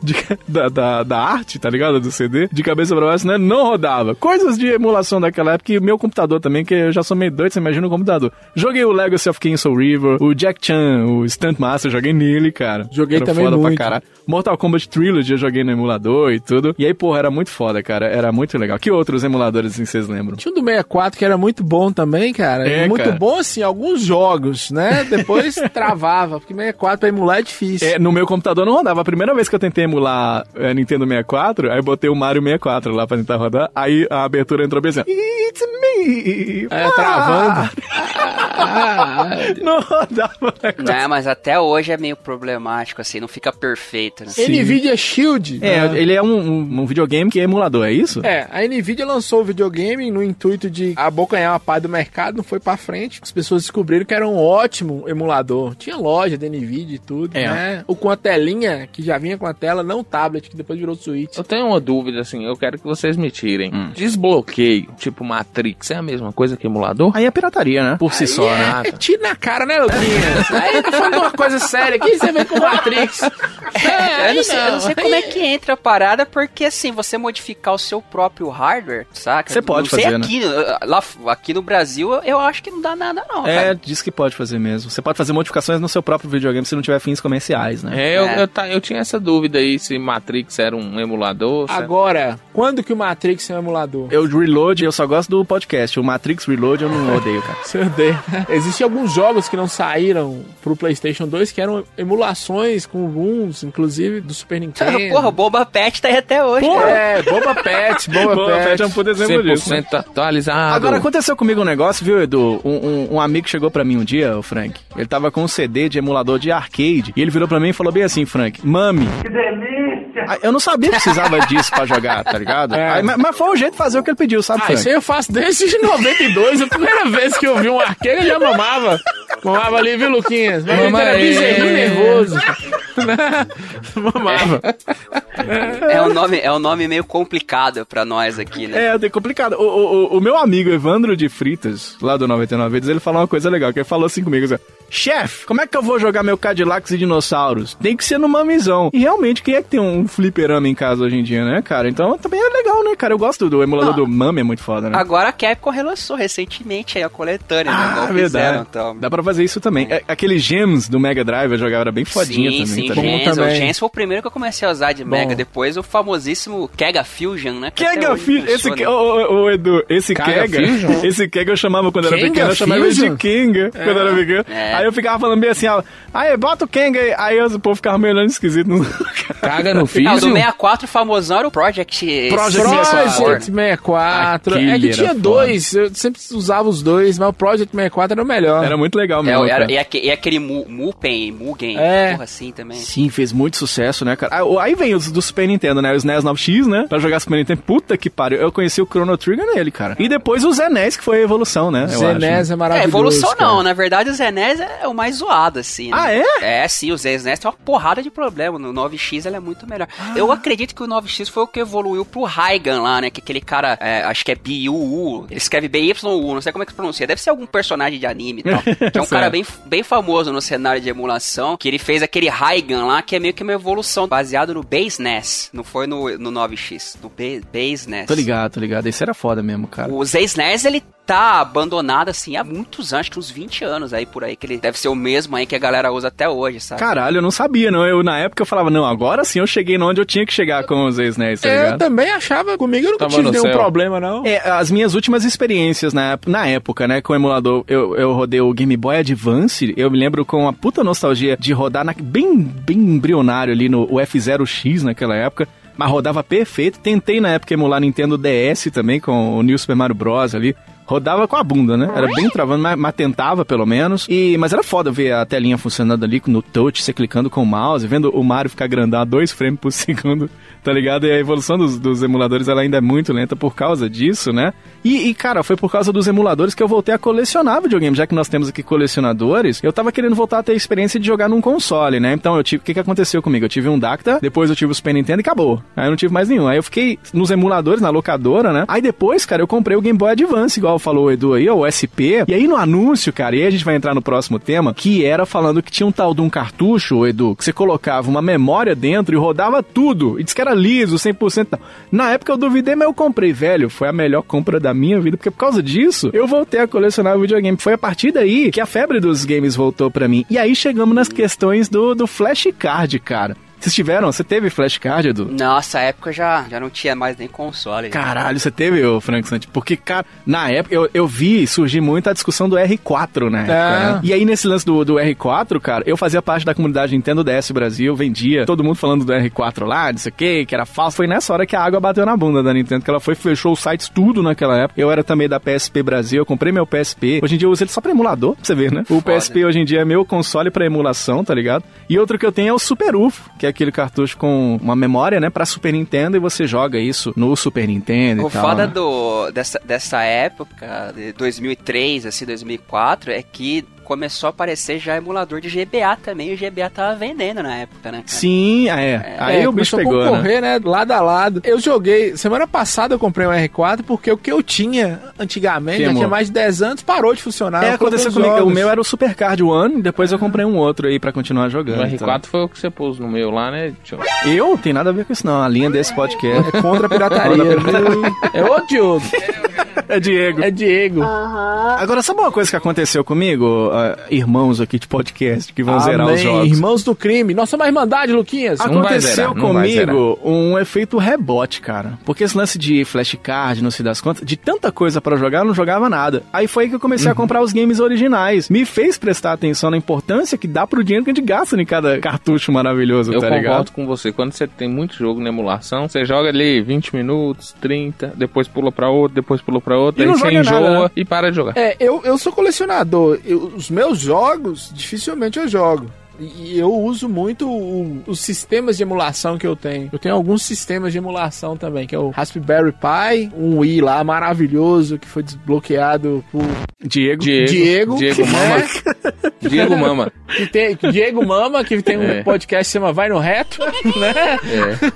de- da, da, da arte, tá ligado? Do CD, de cabeça pra baixo, né? Não rodava. Coisas de emulação daquela época e meu computador também, que eu já sou meio doido, você imagina o computador. Joguei o Legacy of Kings Soul River, o Jack Chan, o Stunt Master, joguei nele, cara. Joguei Era também foda muito. Pra caralho. Mortal Kombat Trilogy eu joguei no emulador e tudo. E aí, porra, era muito foda, cara. Era muito legal. Que outros emuladores assim vocês lembram? Tinha um do 64 que era muito bom também, cara. É, muito cara. bom, assim, alguns jogos, né? Depois travava, porque 64 pra emular é difícil. É, no meu computador não rodava. A primeira vez que eu tentei emular é, Nintendo 64, aí botei o Mario 64 lá pra tentar rodar. Aí a abertura entrou bem assim: It's me! É, travando. não rodava. Né, mas até hoje é meio problemático, assim, não fica perfeito, né? Nvidia Shield. É, né? ele é um, um- um videogame que é emulador, é isso? É, a Nvidia lançou o videogame no intuito de abocanhar uma parte do mercado, não foi pra frente. As pessoas descobriram que era um ótimo emulador. Tinha loja da Nvidia e tudo, É. né? O com a telinha, que já vinha com a tela, não tablet, que depois virou Switch. Eu tenho uma dúvida, assim, eu quero que vocês me tirem. Hum. Desbloqueio, tipo Matrix, é a mesma coisa que emulador? Aí é pirataria, né? Por si só, é, né? É tiro na cara, né, Luquinhas? Aí tá falando uma coisa séria aqui, você vem com Matrix. É, eu, não sei, eu não sei como é que entra a parada, porque assim, você modificar o seu próprio hardware, saca? Você pode não sei fazer, né? aqui, lá, aqui no Brasil, eu acho que não dá nada, não. É, cara. diz que pode fazer mesmo. Você pode fazer modificações no seu próprio videogame se não tiver fins comerciais, né? É, eu, eu, ta- eu tinha essa dúvida aí se Matrix era um emulador. se- Agora, quando que o Matrix é um emulador? Eu Reload, eu só gosto do podcast. O Matrix Reload eu não odeio, cara. Você odeia. Existem alguns jogos que não saíram pro PlayStation 2 que eram emulações com rooms, inclusive do Super Nintendo. Porra, o Boba Pet tá aí até hoje. Porra, cara. é, Boba Pet, Boba, Boba Pet. Fett é um puto exemplo disso. 100% atualizado. Agora aconteceu comigo um negócio, viu, Edu? Um, um- um amigo chegou pra mim um dia, o Frank. Ele tava com um CD de emulador de arcade. E ele virou pra mim e falou bem assim, Frank, mami. Que delícia! Eu não sabia que precisava disso pra jogar, tá ligado? É. Aí, mas, mas foi o jeito de fazer o que ele pediu, sabe, Ah, Frank? isso aí eu faço desde 92. A primeira vez que eu vi um arcade, eu já mamava. Mamava ali, viu, Luquinhas? Mas Mama era aí. bezerrinho nervoso. mamava. É um nome, é um nome meio complicado pra nós aqui, né? É, é complicado. O, o, o- meu amigo Evandro de Fritas, lá do 99 Vidas, ele falou uma coisa legal, que ele falou assim comigo, assim, chefe, como é que eu vou jogar meu Cadillacs e dinossauros? Tem que ser no mamizão. E realmente, quem é que tem um fliperama em casa hoje em dia, né, cara? Então também é legal, né, cara? Eu gosto do emulador do Mami, é muito foda, né? Agora a Capcom relançou recentemente aí a coletânea, né? Ah, Igual verdade. fizeram, então. Dá pra fazer isso também. É, Aquele Gems do Mega Drive eu jogava, era bem fodinha sim, também, sim, tá o ligado? Gens, o. Gens foi o primeiro que eu comecei a usar de Mega. Depois o famosíssimo Kega Fusion, né? que Kega Fusion, esse. Ke- ô, ô, Edu, esse Kega Kega, Fusion? esse Kega eu chamava quando era Kenga pequeno, eu chamava ele de Fusion? Kenga, quando eu era pequeno. É. Aí eu ficava falando bem assim, ó, aí bota o Kenga aí, aí o povo ficava me olhando esquisito. Não- Caga no Ah, o do físico. 64 famosão era o Project... Project Project 64. 64. É que tinha era dois, eu sempre usava os dois, mas o Project 64 era o melhor. Era muito legal É, mesmo, era, cara. e, aque- aquele Mu- Mupen, Mugen, É. porra assim também. Sim, fez muito sucesso, né, cara? Ah, o- Aí vem os do Super Nintendo, né? Os NES 9X, né? Pra jogar Super Nintendo. Puta que pariu. Eu conheci o Chrono Trigger nele, cara. E depois o Zenes, que foi a evolução, né? Eu Zenes acho. é É, maravilhoso. evolução cara. não, na verdade o Zenes é o mais zoado, assim. né? Ah, é? É, sim, o Zenes tem uma porrada de problema. No 9X ele é muito melhor. Ah. Eu acredito que o 9X foi o que evoluiu pro Raigan lá, né? Que aquele cara, é, acho que é B-U-U, ele escreve B-Y-U, não sei como é que se pronuncia. Deve ser algum personagem de anime e tal. que é um cara bem, bem famoso no cenário de emulação, que ele fez aquele Raigan lá, que é meio que uma evolução baseado no Base NES. Não foi no, no 9X, no Ba- Base NES. Tô ligado, tô ligado. Esse era foda mesmo, cara. O Zeisnes, ele tá abandonado, assim, há muitos anos, acho que uns 20 anos aí por aí, que ele deve ser o mesmo aí que a galera usa até hoje, sabe? Caralho, eu não sabia, não. Eu, na época, eu falava, não, agora sim eu cheguei onde eu tinha que chegar com os ex-NES, tá Eu também achava, comigo eu nunca Tava tive nenhum céu. problema, não. É, as minhas últimas experiências na, na época, né, com o emulador, eu, eu rodei o Game Boy Advance, eu me lembro com uma puta nostalgia de rodar na- bem, bem embrionário ali no o F0X naquela época, mas rodava perfeito. Tentei na época emular Nintendo DS também com o New Super Mario Bros. ali. Rodava com a bunda, né? Era bem travando, mas, mas tentava pelo menos. E, mas era foda ver a telinha funcionando ali no touch, você clicando com o mouse, vendo o Mario ficar grandão a dois frames por segundo, tá ligado? E a evolução dos, dos emuladores ela ainda é muito lenta por causa disso, né? E, e, cara, foi por causa dos emuladores que eu voltei a colecionar videogame. Já que nós temos aqui colecionadores, eu tava querendo voltar a ter a experiência de jogar num console, né? Então eu tive. O que, que aconteceu comigo? Eu tive um Dacta, depois eu tive o Super Nintendo e acabou. Aí eu não tive mais nenhum. Aí eu fiquei nos emuladores, na locadora, né? Aí depois, cara, eu comprei o Game Boy Advance, igual igual falou o Edu aí, o SP. E aí no anúncio, cara, e aí a gente vai entrar no próximo tema, que era falando que tinha um tal de um cartucho, Edu, que você colocava uma memória dentro e rodava tudo. E disse que era liso, 100%. Não. Na época eu duvidei, mas eu comprei, velho. Foi a melhor compra da minha vida, porque por causa disso, eu voltei a colecionar videogame. Foi a partir daí que a febre dos games voltou pra mim. E aí chegamos nas questões do, do flashcard, cara. Vocês tiveram? Você teve flashcard, Edu? Nossa, época já, já não tinha mais nem console. Caralho, você teve, ô Frank Santi? Porque, cara, na época eu, eu vi surgir muito a discussão do R4 na época, É. né? E aí, nesse lance do, do R4, cara, eu fazia parte da comunidade Nintendo DS Brasil, vendia, todo mundo falando do R4 lá, não sei o que, que era falso. Foi nessa hora que a água bateu na bunda da Nintendo, que ela foi, fechou os sites tudo naquela época. Eu era também da PSP Brasil, eu comprei meu PSP. Hoje em dia eu uso ele só pra emulador, pra você ver, né? O PSP hoje em dia é meu console pra emulação, tá ligado? E outro que eu tenho é o Super UFO, que é aquele cartucho com uma memória, né, pra Super Nintendo e você joga isso no Super Nintendo O e tal. foda né? do, dessa, dessa época, de 2003, assim, 2004, é que começou a aparecer já emulador de GBA também, e o GBA tava vendendo na época, né? cara? Sim, é. Aí É, o bicho começou a pegou, né? concorrer, né? Lado a lado. Eu joguei. Semana passada eu comprei um R4 porque o que eu tinha antigamente, já tinha mais de 10 anos, parou de funcionar. É, Eu aconteceu comigo. O jogos. meu era o Super Card One, depois eu comprei um outro aí pra continuar O jogando. R4 então. foi o que você pôs no meu lá, né? Tio? Eu? Tem nada a ver com isso, não. A linha desse podcast. É contra a pirataria? É o Diogo. É Diego. É Diego. Agora, sabe uma coisa que aconteceu comigo? Ah, irmãos aqui de podcast que vão zerar os Amém. jogos. Irmãos do crime. Nossa, uma irmandade, Luquinhas. Aconteceu zerar, comigo um efeito rebote, cara. Porque esse lance de flashcard, não se das contas, de tanta coisa pra jogar, eu não jogava nada. Aí foi aí que eu comecei Uhum. a comprar os games originais. Me fez prestar atenção na importância que dá pro dinheiro que a gente gasta em cada cartucho maravilhoso, Eu tá concordo ligado? com você. Quando você tem muito jogo na emulação, você joga ali 20 minutos, 30, depois pula pra outro, depois pula pra outro, E aí não você joga enjoa nada, né? e para de jogar. É, eu, eu sou colecionador. Eu- os meus jogos, dificilmente eu jogo. E eu uso muito o- os sistemas de emulação que eu tenho. Eu tenho alguns sistemas de emulação também, que é o Raspberry Pi, um Wii lá maravilhoso que foi desbloqueado por Diego. Diego. Diego, Diego né? Mama. Diego Mama. que tem Diego Mama, que tem um É. podcast que se chama Vai no Reto, né? É.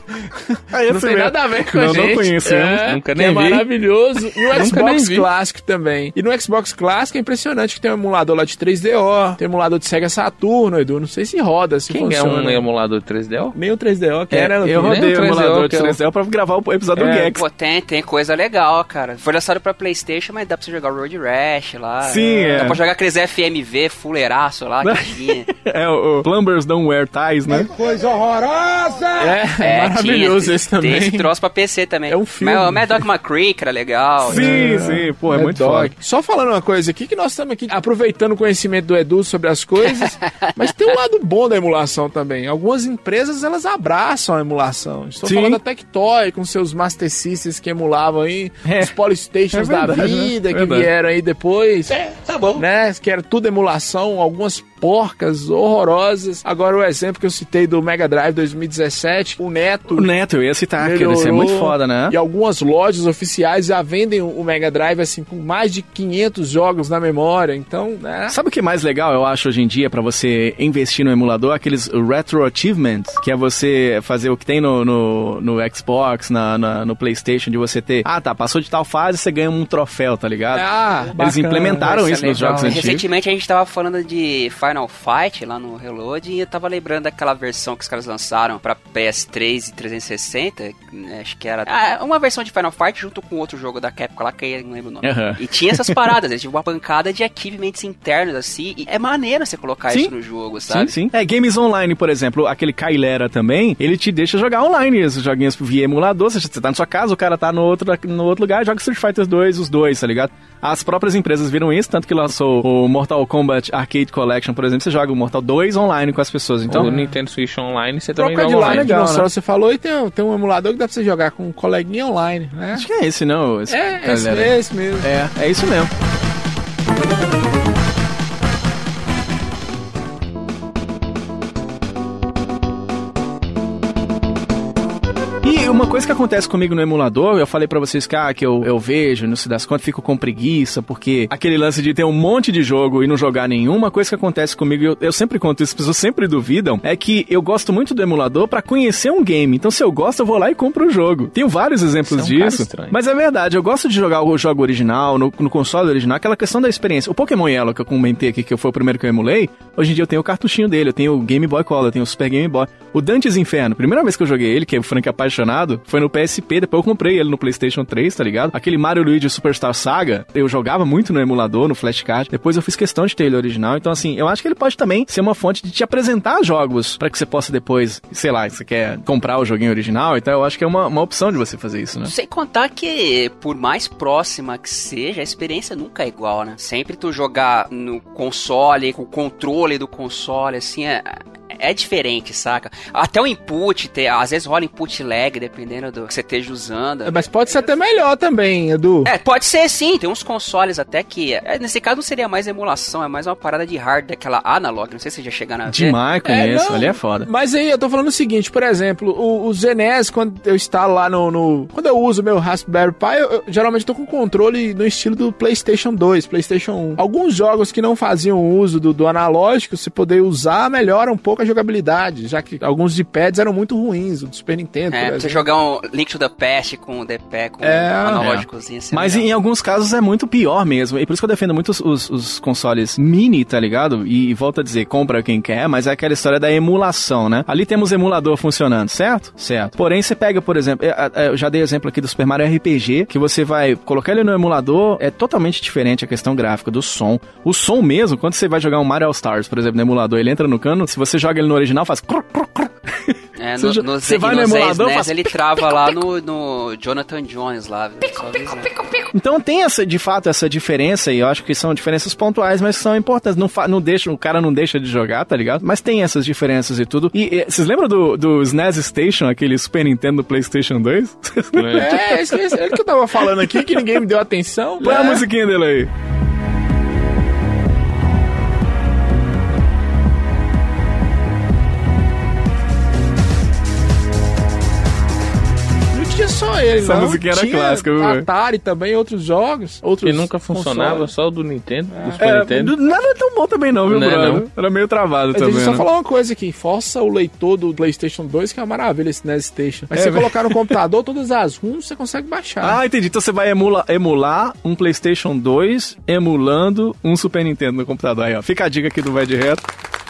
Aí, Não tem mesmo. nada a ver com Não, a gente. não conhecemos. É, Nunca que nem é vi. maravilhoso. E o Xbox. Clássico também. E no Xbox Clássico é impressionante que tem um emulador lá de 3DO, tem um emulador de Sega Saturno, Edu. Não sei se roda, se Quem funciona. é um emulador 3DO? Nem o 3DO, que É, era... eu né? rodei o 3DO emulador que de eu- 3DO pra gravar o episódio É, do Gex. Pô, tem, tem coisa legal, cara. Foi lançado pra Playstation, mas dá pra você jogar o Road Rash lá. Sim, é. Dá pra jogar aqueles FMV fuleiraço lá que tinha. É, o, Plumbers Don't Wear Ties, né? Coisa horrorosa! É, é maravilhoso tinha, esse tem- também. Tem esse troço pra PC também. É um filme. Mas o Mad Dog McCree, que era legal. Sim, sim, pô, é, É muito foda. Só falando uma coisa aqui, que nós estamos aqui aproveitando o conhecimento do Edu sobre as coisas, mas tem um lado bom da emulação também. Algumas empresas, elas abraçam a emulação. Estou Sim. falando da Tectoy, com seus Master Systems que emulavam aí, É. os Polystations É verdade, da né? vida, que Verdade. vieram aí depois. É, tá bom. Né, que era tudo emulação, algumas porcas horrorosas. Agora o exemplo que eu citei do Mega Drive 2017, o Neto O Neto, eu ia citar, que esse é muito melhorou. foda, né? E algumas lojas oficiais já vendem o Mega Drive assim com mais de 500 jogos na memória. Então, né? Sabe o que é mais legal, eu acho, hoje em dia, pra você investir no emulador? Aqueles Retro Achievements, que é você fazer o que tem no, no, no Xbox, na, na- no PlayStation, de você ter, ah, tá, passou de tal fase, você ganha um troféu, tá ligado? Ah, Eles bacana. implementaram isso é nos jogos antigos. Recentemente a gente tava falando de Final Fight lá no Reload e eu tava lembrando daquela versão que os caras lançaram pra PS3 e 360, né, acho que era ah, uma versão de Final Fight junto com outro jogo da Capcom lá, que eu não lembro o nome. Aham. E tinha essas paradas, né, tinha uma pancada de achievements internos assim, e é maneiro você colocar Sim. isso no jogo, Sim, sabe? sim. É, games online, por exemplo, aquele Kailera também, ele te deixa jogar online esses joguinhos via emulador. Você tá na sua casa, o cara tá no outro, no outro lugar, joga Street Fighter 2, os dois, tá ligado? As próprias empresas viram isso, tanto que lançou o Mortal Kombat Arcade Collection, por exemplo, você joga o Mortal 2 online com as pessoas. Então, o Nintendo Switch Online, você também Troca joga online. legal, dinossauro, né? você falou, e tem, um- tem um emulador que dá pra você jogar com um coleguinha online, né? acho que é esse, não? Esse É, esse, Kailera. esse mesmo. É, é isso mesmo. Uma coisa que acontece comigo no emulador, eu falei pra vocês que, ah, que eu, eu vejo, não se das contas, fico com preguiça, porque aquele lance de ter um monte de jogo e não jogar nenhum, uma coisa que acontece comigo, eu, eu sempre conto isso, as pessoas sempre duvidam, é que eu gosto muito do emulador pra conhecer um game. Então, se eu gosto, eu vou lá e compro o jogo. Tenho vários exemplos é disso. Mas é verdade, eu gosto de jogar o jogo original, no, no console original, aquela questão da experiência. O Pokémon Yellow que eu comentei aqui, que foi o primeiro que eu emulei, hoje em dia eu tenho o cartuchinho dele, eu tenho o Game Boy Color, eu tenho o Super Game Boy. O Dante's Inferno, primeira vez que eu joguei ele, que é o Frank apaixonado, foi no PSP, depois eu comprei ele no PlayStation 3, tá ligado? Aquele Mario Luigi Superstar Saga, eu jogava muito no emulador, no flashcard, depois eu fiz questão de ter ele original, então assim, eu acho que ele pode também ser uma fonte de te apresentar jogos pra que você possa depois, sei lá, você quer comprar o joguinho original, então eu acho que é uma, uma opção de você fazer isso, né? Sem contar que, por mais próxima que seja, a experiência nunca é igual, né? Sempre tu jogar no console, com o controle do console, assim, é, é diferente, saca? Até o input, ter, às vezes rola input lag, dependendo do que você esteja usando. Mas pode ser até melhor também, Edu. É, pode ser sim, tem uns consoles até que. é, nesse caso não seria mais emulação, é mais uma parada de hardware, daquela analog, não sei se você já chegaram a ver. Demais, conheço, não, ali é foda. Mas aí eu tô falando o seguinte, por exemplo, o, o ZNES, quando eu instalo lá no, no- Quando eu uso o meu Raspberry Pi, eu, eu geralmente tô com controle no estilo do PlayStation 2, PlayStation 1. Alguns jogos que não faziam uso do, do analógico, se poder usar, melhora um pouco a jogabilidade, já que alguns de pads eram muito ruins, o do Super Nintendo, É, você jogar um Link to the Past com o D-pad, com É, um analógicozinho assim. Mas legal. em alguns casos é muito pior mesmo. E por isso que eu defendo muito os, os- os consoles mini, tá ligado? E, e volto a dizer, compra quem quer, mas é aquela história da emulação, né? Ali temos emulador funcionando, certo? Certo. Porém, você pega, por exemplo, é, é, eu já dei exemplo aqui do Super Mario RPG, que você vai colocar ele no emulador, é totalmente diferente a questão gráfica do som. O som mesmo, quando você vai jogar um Mario All Stars, por exemplo, no emulador, ele entra no cano, se você joga ele no original, faz. cru, cru, cru. É, Você no, já- no, você vai no no emulador, faz ele trava lá no, no Jonathan Jones lá. viu? Só avisando. Então tem essa, de fato, essa diferença, e eu acho que são diferenças pontuais, mas são importantes. Não, não deixa, o cara não deixa de jogar, tá ligado? Mas tem essas diferenças e tudo. E, e vocês lembram do, do SNES Station, aquele Super Nintendo do PlayStation 2? É, esse, é o que eu tava falando aqui, que ninguém me deu atenção. Põe a É. musiquinha dele aí. Ele, Essa musiquinha era clássica, viu? Atari também, outros jogos. Outros Que nunca funcionava, consoles. só o do Nintendo, do Super É, Nintendo. do- nada é tão bom também não, viu, Não é, brother? não. Era meio travado Mas também, deixa eu só né? falar uma coisa aqui. Força o leitor do PlayStation 2, que é uma maravilha esse NES Station. Mas É, se você velho. colocar no computador todas as ROMs, você consegue baixar. Ah, entendi. Então você vai emula- emular um PlayStation 2 emulando um Super Nintendo no computador. Aí, ó. Fica a dica aqui do Vai de Reto.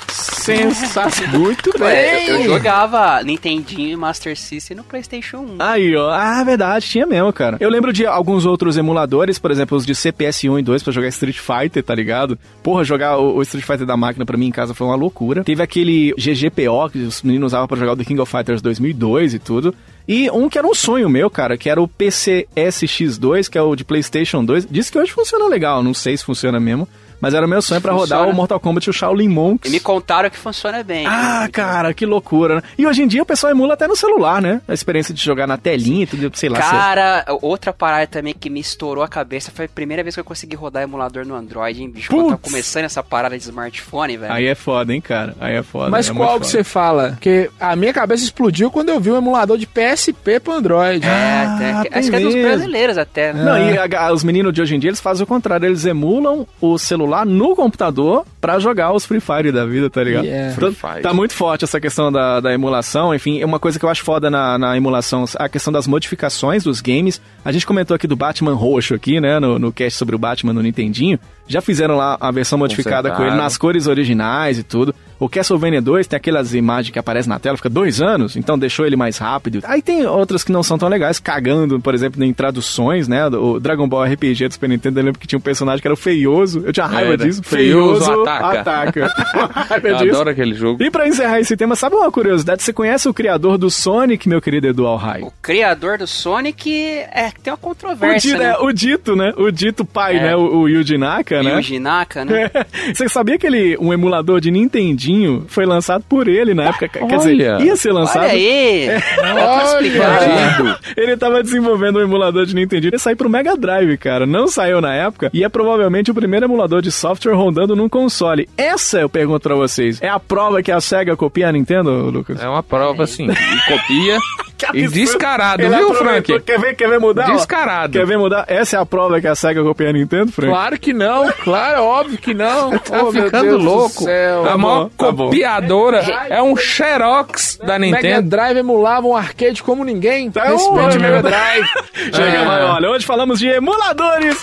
Sensacional. Muito Ué, eu, eu bem. jogava Nintendinho e Master System no PlayStation 1. Aí, ó. Ah, verdade, tinha mesmo, cara. Eu lembro de alguns outros emuladores, por exemplo, os de CPS 1 e 2 pra jogar Street Fighter, tá ligado? Porra, jogar o, o Street Fighter da máquina pra mim em casa foi uma loucura. Teve aquele GGPO que os meninos usavam pra jogar o The King of Fighters 2002 e tudo. E um que era um sonho meu, cara, que era o PCSX2, que é o de PlayStation 2. Diz que hoje funciona legal, não sei se funciona mesmo. Mas era o meu sonho pra rodar o Mortal Kombat e o Shaolin Monks. E me contaram que funciona bem. Ah, cara, que loucura, né? E hoje em dia o pessoal emula até no celular, né? A experiência de jogar na telinha e tudo, sei lá. se- Cara, outra parada também que me estourou a cabeça foi a primeira vez que eu consegui rodar emulador no Android, hein, bicho? Quando tava começando essa parada de smartphone, velho. Aí é foda, hein, cara? Aí é foda. Mas é qual que foda. você fala? Porque a minha cabeça explodiu quando eu vi um emulador de PSP pro Android. É, até, Ah, tem acho que é dos brasileiros até. né? Não, e a- os meninos de hoje em dia, eles fazem o contrário. Eles emulam o celular no computador pra jogar os Free Fire da vida, tá ligado? Yeah. Então, Free Fire. Tá muito forte essa questão da, da emulação. Enfim, é uma coisa que eu acho foda na, na emulação, a questão das modificações dos games. A gente comentou aqui do Batman roxo aqui, né, no, no cast sobre o Batman no Nintendinho. Já fizeram lá a versão modificada com ele nas cores originais e tudo. O Castlevania 2 tem aquelas imagens que aparecem na tela, fica dois anos, então deixou ele mais rápido. Aí tem outras que não são tão legais, cagando, por exemplo, em traduções, né? O Dragon Ball RPG do Super Nintendo, eu lembro que tinha um personagem que era o feioso. Eu tinha raiva Era. disso. Feioso ataca. ataca. raiva Eu adoro aquele jogo. E pra encerrar esse tema, sabe uma curiosidade? Você conhece o criador do Sonic, meu querido Edu Alhai? O criador do Sonic é tem uma O, controvérsia, dito, né? é, o dito, né? O dito pai, É. né? O, o Yuji Naka, né? Yuji Naka, né? Você sabia que ele, um emulador de Nintendinho foi lançado por ele na época. Quer dizer, Olha. ia ser lançado. Olha aí! Tá explicado. Ele tava desenvolvendo um emulador de Nintendinho e saiu pro Mega Drive, cara. Não saiu na época e é provavelmente o primeiro emulador de software rodando num console. Essa eu pergunto pra vocês. É a prova que a SEGA copia a Nintendo, Lucas? É uma prova, assim, e copia e descarado, Ele viu. Frank? Quer ver, quer ver mudar? ó? Descarado. Quer ver mudar? Essa é a prova que a SEGA copia a Nintendo, Frank? Claro que não, claro, óbvio que não. Tá Oh, meu ficando louco. céu. a maior tá bom. copiadora é um xerox da Mega Nintendo. Drive emulava um arcade como ninguém. Tá Respeite Mega Drive. Chega, É. mas olha, hoje falamos de emuladores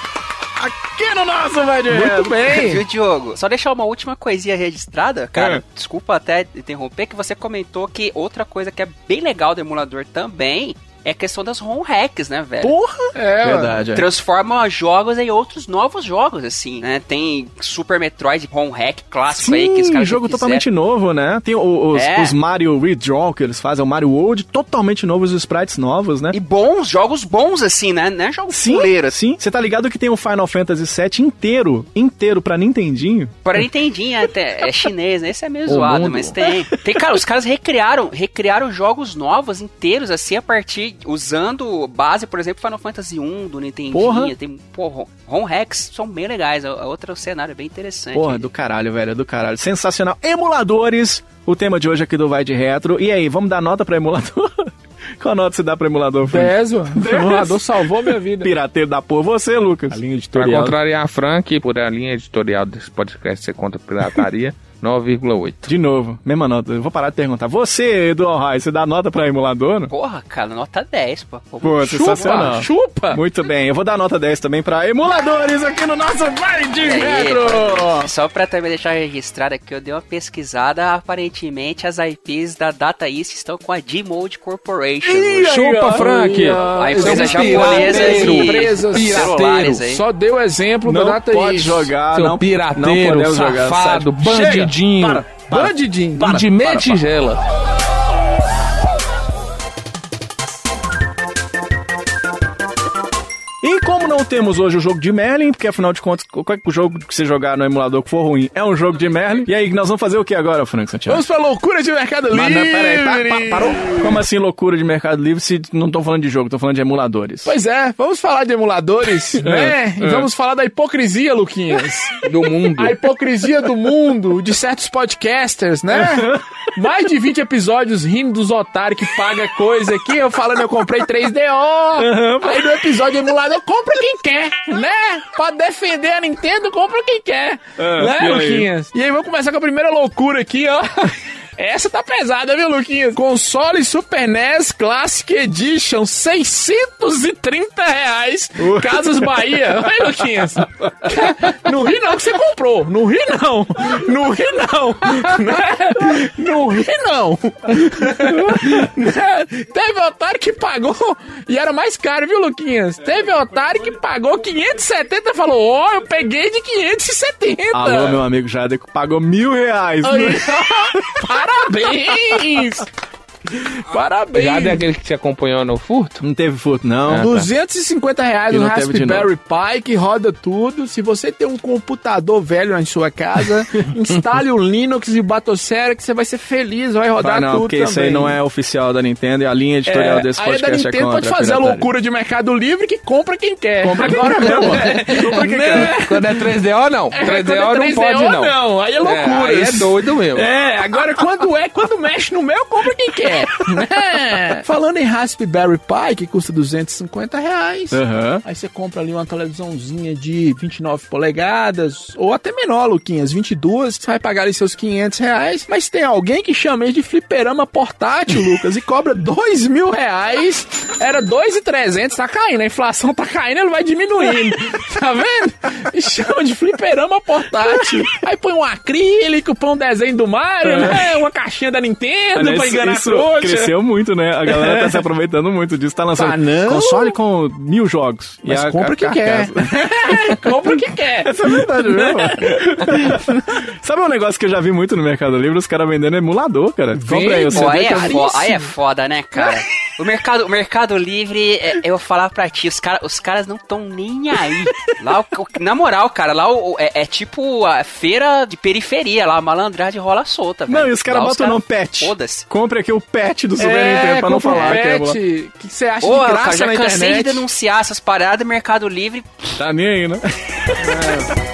aqui no nosso Vai de Muito bem. Viu, Diogo? Só deixar uma última coisinha registrada, cara. É. Desculpa até interromper, que você comentou que outra coisa que é bem legal do emulador também é a questão das ROM hacks, né, velho? Porra! É, Verdade, é. Transforma jogos em outros novos jogos, assim, né? Tem Super Metroid ROM hack clássico aí que os Sim, caras jogo totalmente novo, né? Tem os, É. os Mario Redraw que eles fazem, o Mario World, totalmente novos, os sprites novos, né? E bons, jogos bons, assim, né? Não é jogo Sim, fuleiro, assim. sim. Você tá ligado que tem o Final Fantasy VII inteiro, inteiro pra Nintendinho? Para Nintendinho até, é chinês, né? Esse é meio O zoado, mundo. mas tem. Tem, cara, os caras recriaram, recriaram jogos novos inteiros, assim, a partir, usando base, por exemplo, Final Fantasy 1 do Nintendinho. Porra. Tem, pô, ROM hacks são bem legais, a, a outra cenário é bem interessante. Porra, do caralho, velho, do caralho. Sensacional. Emuladores, o tema de hoje aqui do Vai de Retro. E aí, vamos dar nota pra emulador? Qual nota você dá pra emulador, Frank? 10, mano. O emulador salvou minha vida. Pirateiro da porra, você, Lucas. A linha Pra editorial. contrariar a Frank, por a linha editorial desse podcast ser contra a pirataria, 9,8. De novo, mesma nota. Eu vou parar de perguntar. Você, Edu Alhai, você dá nota pra emulador? Porra, cara, nota 10, pô. Pô, Pô, sensacional. Chupa! Muito bem, eu vou dar nota 10 também pra emuladores aqui no nosso Vai de Retro. Só pra também deixar registrado aqui, eu dei uma pesquisada. Aparentemente, as IPs da Data East estão com a D-Mode Corporation. Ih, Chupa, aí, Frank. A empresa japonesa aí. Só deu exemplo Não da Data pode East. jogar, Seu não, não pirateiro, podemos jogar. safado, Bandidinho. para, para. Bandidinho. E de meia tigela. Temos hoje o jogo de Merlin, porque afinal de contas, qualquer jogo que você jogar no emulador que for ruim é um jogo de Merlin. E aí, nós vamos fazer o que agora, Frank Santiago? Vamos pra loucura de Mercado Mas Livre. não, peraí, pa- pa- parou? Como assim loucura de Mercado Livre se não tô falando de jogo, tô falando de emuladores? Pois é, vamos falar de emuladores, né? E é. vamos falar da hipocrisia, Luquinhas. Do mundo. A hipocrisia do mundo, de certos podcasters, né? Mais de 20 episódios rindo dos otários que paga coisa aqui, eu falando eu comprei 3DO. Aí no episódio emulador, compra quem quer, né? Pra defender a Nintendo, compra quem quer. Ah, né, e aí? Luquinhas? E aí, vamos começar com a primeira loucura aqui, ó. Essa tá pesada, viu, Luquinhas? Console Super NES Classic Edition, 630 reais. Casas Bahia. Vai, Luquinhas. Não ri não que você comprou. Não ri não. Não ri não. Né? Não ri não. Né? Teve otário que pagou e era mais caro, viu, Luquinhas? Teve otário que pagou 570 e falou, ó, eu peguei de 570. Alô, meu amigo Jader, que pagou mil reais. Aí, né? Parabéns! Parabéns! Já é aquele que te acompanhou no furto? Não teve furto, não. Ah, tá. 250 reais no Raspberry Pi que roda tudo. Se você tem um computador velho na sua casa, instale o Linux e o Batocera que você vai ser feliz, vai rodar Vai não, tudo porque também. isso aí não é oficial da Nintendo e a linha editorial desse aí é da podcast é, Nintendo contra pode fazer a pirataria. loucura de Mercado Livre que compra quem quer. Compra quem Agora quer, não. mano. Compra quem Né? Quando é 3DO, não. É, 3DO quando é não 3DO, pode, não. não. Aí é loucura. aí é doido mesmo. É, agora quando é, quando mexe no meu, compra quem quer. Né? Falando em Raspberry Pi, que custa 250 reais. Aham. Aí você compra ali uma televisãozinha de 29 polegadas, ou até menor, Luquinhas, 22, você vai pagar ali seus 500 reais. Mas tem alguém que chama ele de fliperama portátil, Lucas, e cobra 2 mil reais. Era 2,300, tá caindo, a inflação tá caindo, ele vai diminuindo. Tá vendo? E chama de fliperama portátil. Aí põe um acrílico, põe um desenho do Mario, né? Uma caixinha da Nintendo Aliás, pra enganar a isso trouxa. cresceu muito, né? A galera tá se aproveitando muito disso. Tá lançando Tá, não? console com mil jogos. E Mas a- compra a quem quer. compra quem quer. Essa é verdade mesmo. Sabe um negócio que eu já vi muito no Mercado Livre? Os caras vendendo emulador, cara. Compra aí, o Pô, aí, é que fo- aí é foda, né, cara? O mercado, o mercado Livre, é, eu vou falar pra ti, os, cara, os caras não estão nem aí. Lá, o- o- na moral, cara, lá o- é, é tipo a feira de periferia, lá a malandragem rola solta, velho. Não, e os caras botam caras- no pet. Foda-se. Compre aqui o pet do Super É, Nintendo pra não falar que é pet. boa. O que você acha Porra, de cara, graça já na cansei de internet? denunciar essas paradas, Mercado Livre. Tá nem aí, né?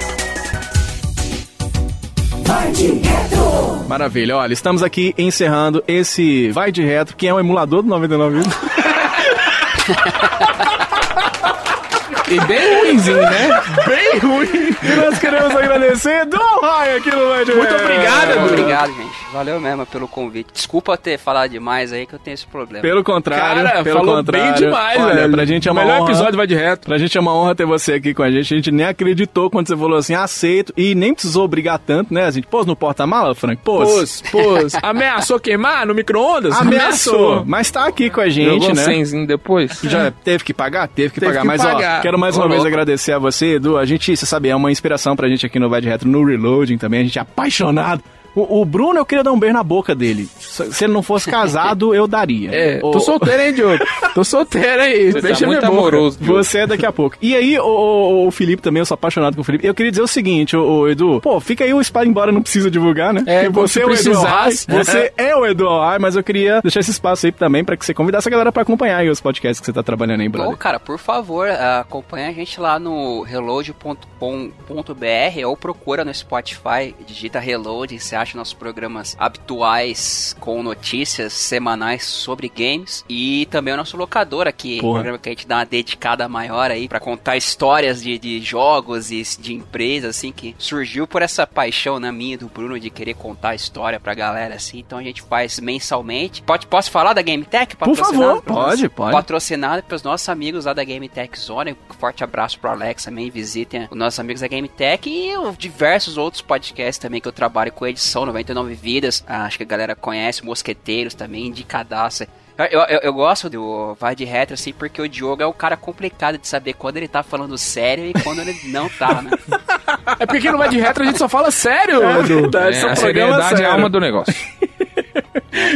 Maravilha, olha, estamos aqui encerrando esse Vai de Retro, que é um emulador do 99 Vidas. E bem ruimzinho, né? Bem ruim. E nós queremos agradecer Dom Rai aqui no de Muito obrigado, Edu. Obrigado, gente. Valeu mesmo pelo convite. Desculpa ter falado demais aí que eu tenho esse problema. Pelo contrário, Cara, pelo falou contrário. bem demais, Olha, velho. pra gente é uma Melhor honra. episódio vai de reto. Pra gente é uma honra ter você aqui com a gente. A gente nem acreditou quando você falou assim, aceito. E nem precisou brigar tanto, né? A gente pôs no porta-mala, Frank? Pôs. Pôs, pôs. Ameaçou queimar no micro-ondas? Ameaçou. Mas tá aqui com a gente, Jogou né? depois. Já teve que pagar? Teve que Teve pagar. que Mas, pagar. ó, quero mais uma vez louco. agradecer a você, Edu. A gente, você sabe, é uma inspiração pra gente aqui no Vai de Retro, no Reloading também. A gente é apaixonado. O, o Bruno, eu queria dar um beijo na boca dele. Se ele não fosse casado, eu daria. É, O- tô solteiro, hein, Diogo? Tô solteiro aí. Você Deixa tá muito amoroso. Diogo. Você é daqui a pouco. E aí, o, o- o Felipe também, eu sou apaixonado com o Felipe. Eu queria dizer o seguinte, ô, ô, Edu. Pô, fica aí o espaço, embora não precisa divulgar, né? É, Porque se é o Edu. Alhai, Você é o Edu Alhai, mas eu queria deixar esse espaço aí também pra que você convidasse a galera pra acompanhar aí os podcasts que você tá trabalhando aí, Pô, brother. cara, por favor, acompanha a gente lá no reload.com.br ou procura no Spotify, digita Reload, você acha nossos programas habituais com notícias semanais sobre games e também o nosso locador aqui, Porra. programa que a gente dá uma dedicada maior aí pra contar histórias de, de jogos e de empresas assim que surgiu por essa paixão na minha e do Bruno de querer contar a história pra galera assim. Então a gente faz mensalmente. Pode posso falar da GameTech? Por favor, pode, nós? pode. patrocinado pelos nossos amigos lá da GameTech Zone. Um forte abraço pro Alex também. Visitem os nossos amigos da GameTech e os diversos outros podcasts também que eu trabalho com edição 99 Vidas. Ah, acho que a galera conhece, Mosqueteiros também, Indicadaça. Eu, eu, eu gosto do Vai de Retro, assim, porque o Diogo é o cara complicado de saber quando ele tá falando sério e quando ele não tá, né? É porque aqui no Vai de Retro a gente só fala sério, Edu. Tá, É, esse é um a programa seriedade é a alma do negócio.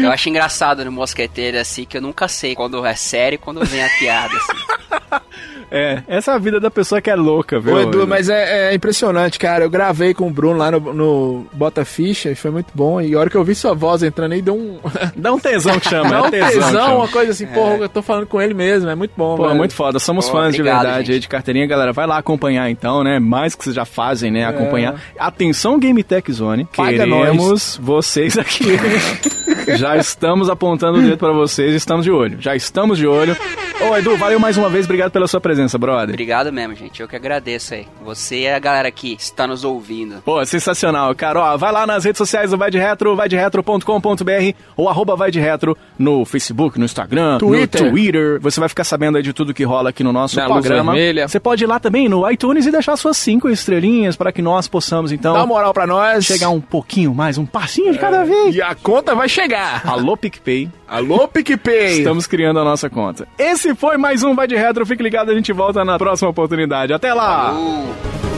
Eu acho engraçado no Mosqueteiro, assim, que eu nunca sei quando é sério e quando vem a piada, assim. É, essa é a vida da pessoa que é louca, viu? Ô, Edu, mas é, é impressionante, cara. Eu gravei com o Bruno lá no, no Bota Ficha e foi muito bom. E a hora que eu ouvi sua voz entrando aí, deu um. Dá um tesão que chama, Dá é um tesão. tesão, uma coisa assim, porra, eu tô falando com ele mesmo. É muito bom, Pô, é velho. muito foda. Somos Pô, fãs de obrigado, verdade gente. aí de carteirinha, galera. Vai lá acompanhar então, né? Mais que vocês já fazem, né? Acompanhar. Atenção, Game Tech Zone. Paga Queremos vocês aqui. já estamos apontando o dedo pra vocês, estamos de olho. Já estamos de olho. Ô, Edu, valeu mais uma vez. Obrigado pela sua presença, brother. Obrigado mesmo, gente. Eu que agradeço aí. Você e a galera que está nos ouvindo. Pô, sensacional, cara. Ó, vai lá nas redes sociais do Vai de Retro, vaideretro.com.br ou arroba Vai de Retro no Facebook, no Instagram, Twitter. no Twitter. Você vai ficar sabendo aí de tudo que rola aqui no nosso Na programa. vermelha. Você pode ir lá também no iTunes e deixar suas cinco estrelinhas para que nós possamos, então, Dá moral pra nós. chegar um pouquinho mais, um passinho de cada vez. E a conta vai chegar. Alô, PicPay. Alô, PicPay. Estamos criando a nossa conta. Esse foi mais um Vai de Retro. Fique ligado, a gente volta na próxima oportunidade. Até lá! Uh.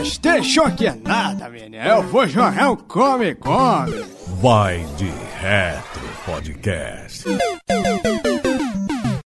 Que Playstation que é nada, menino. Eu vou jogar um Come Come. Vai de Retro Podcast.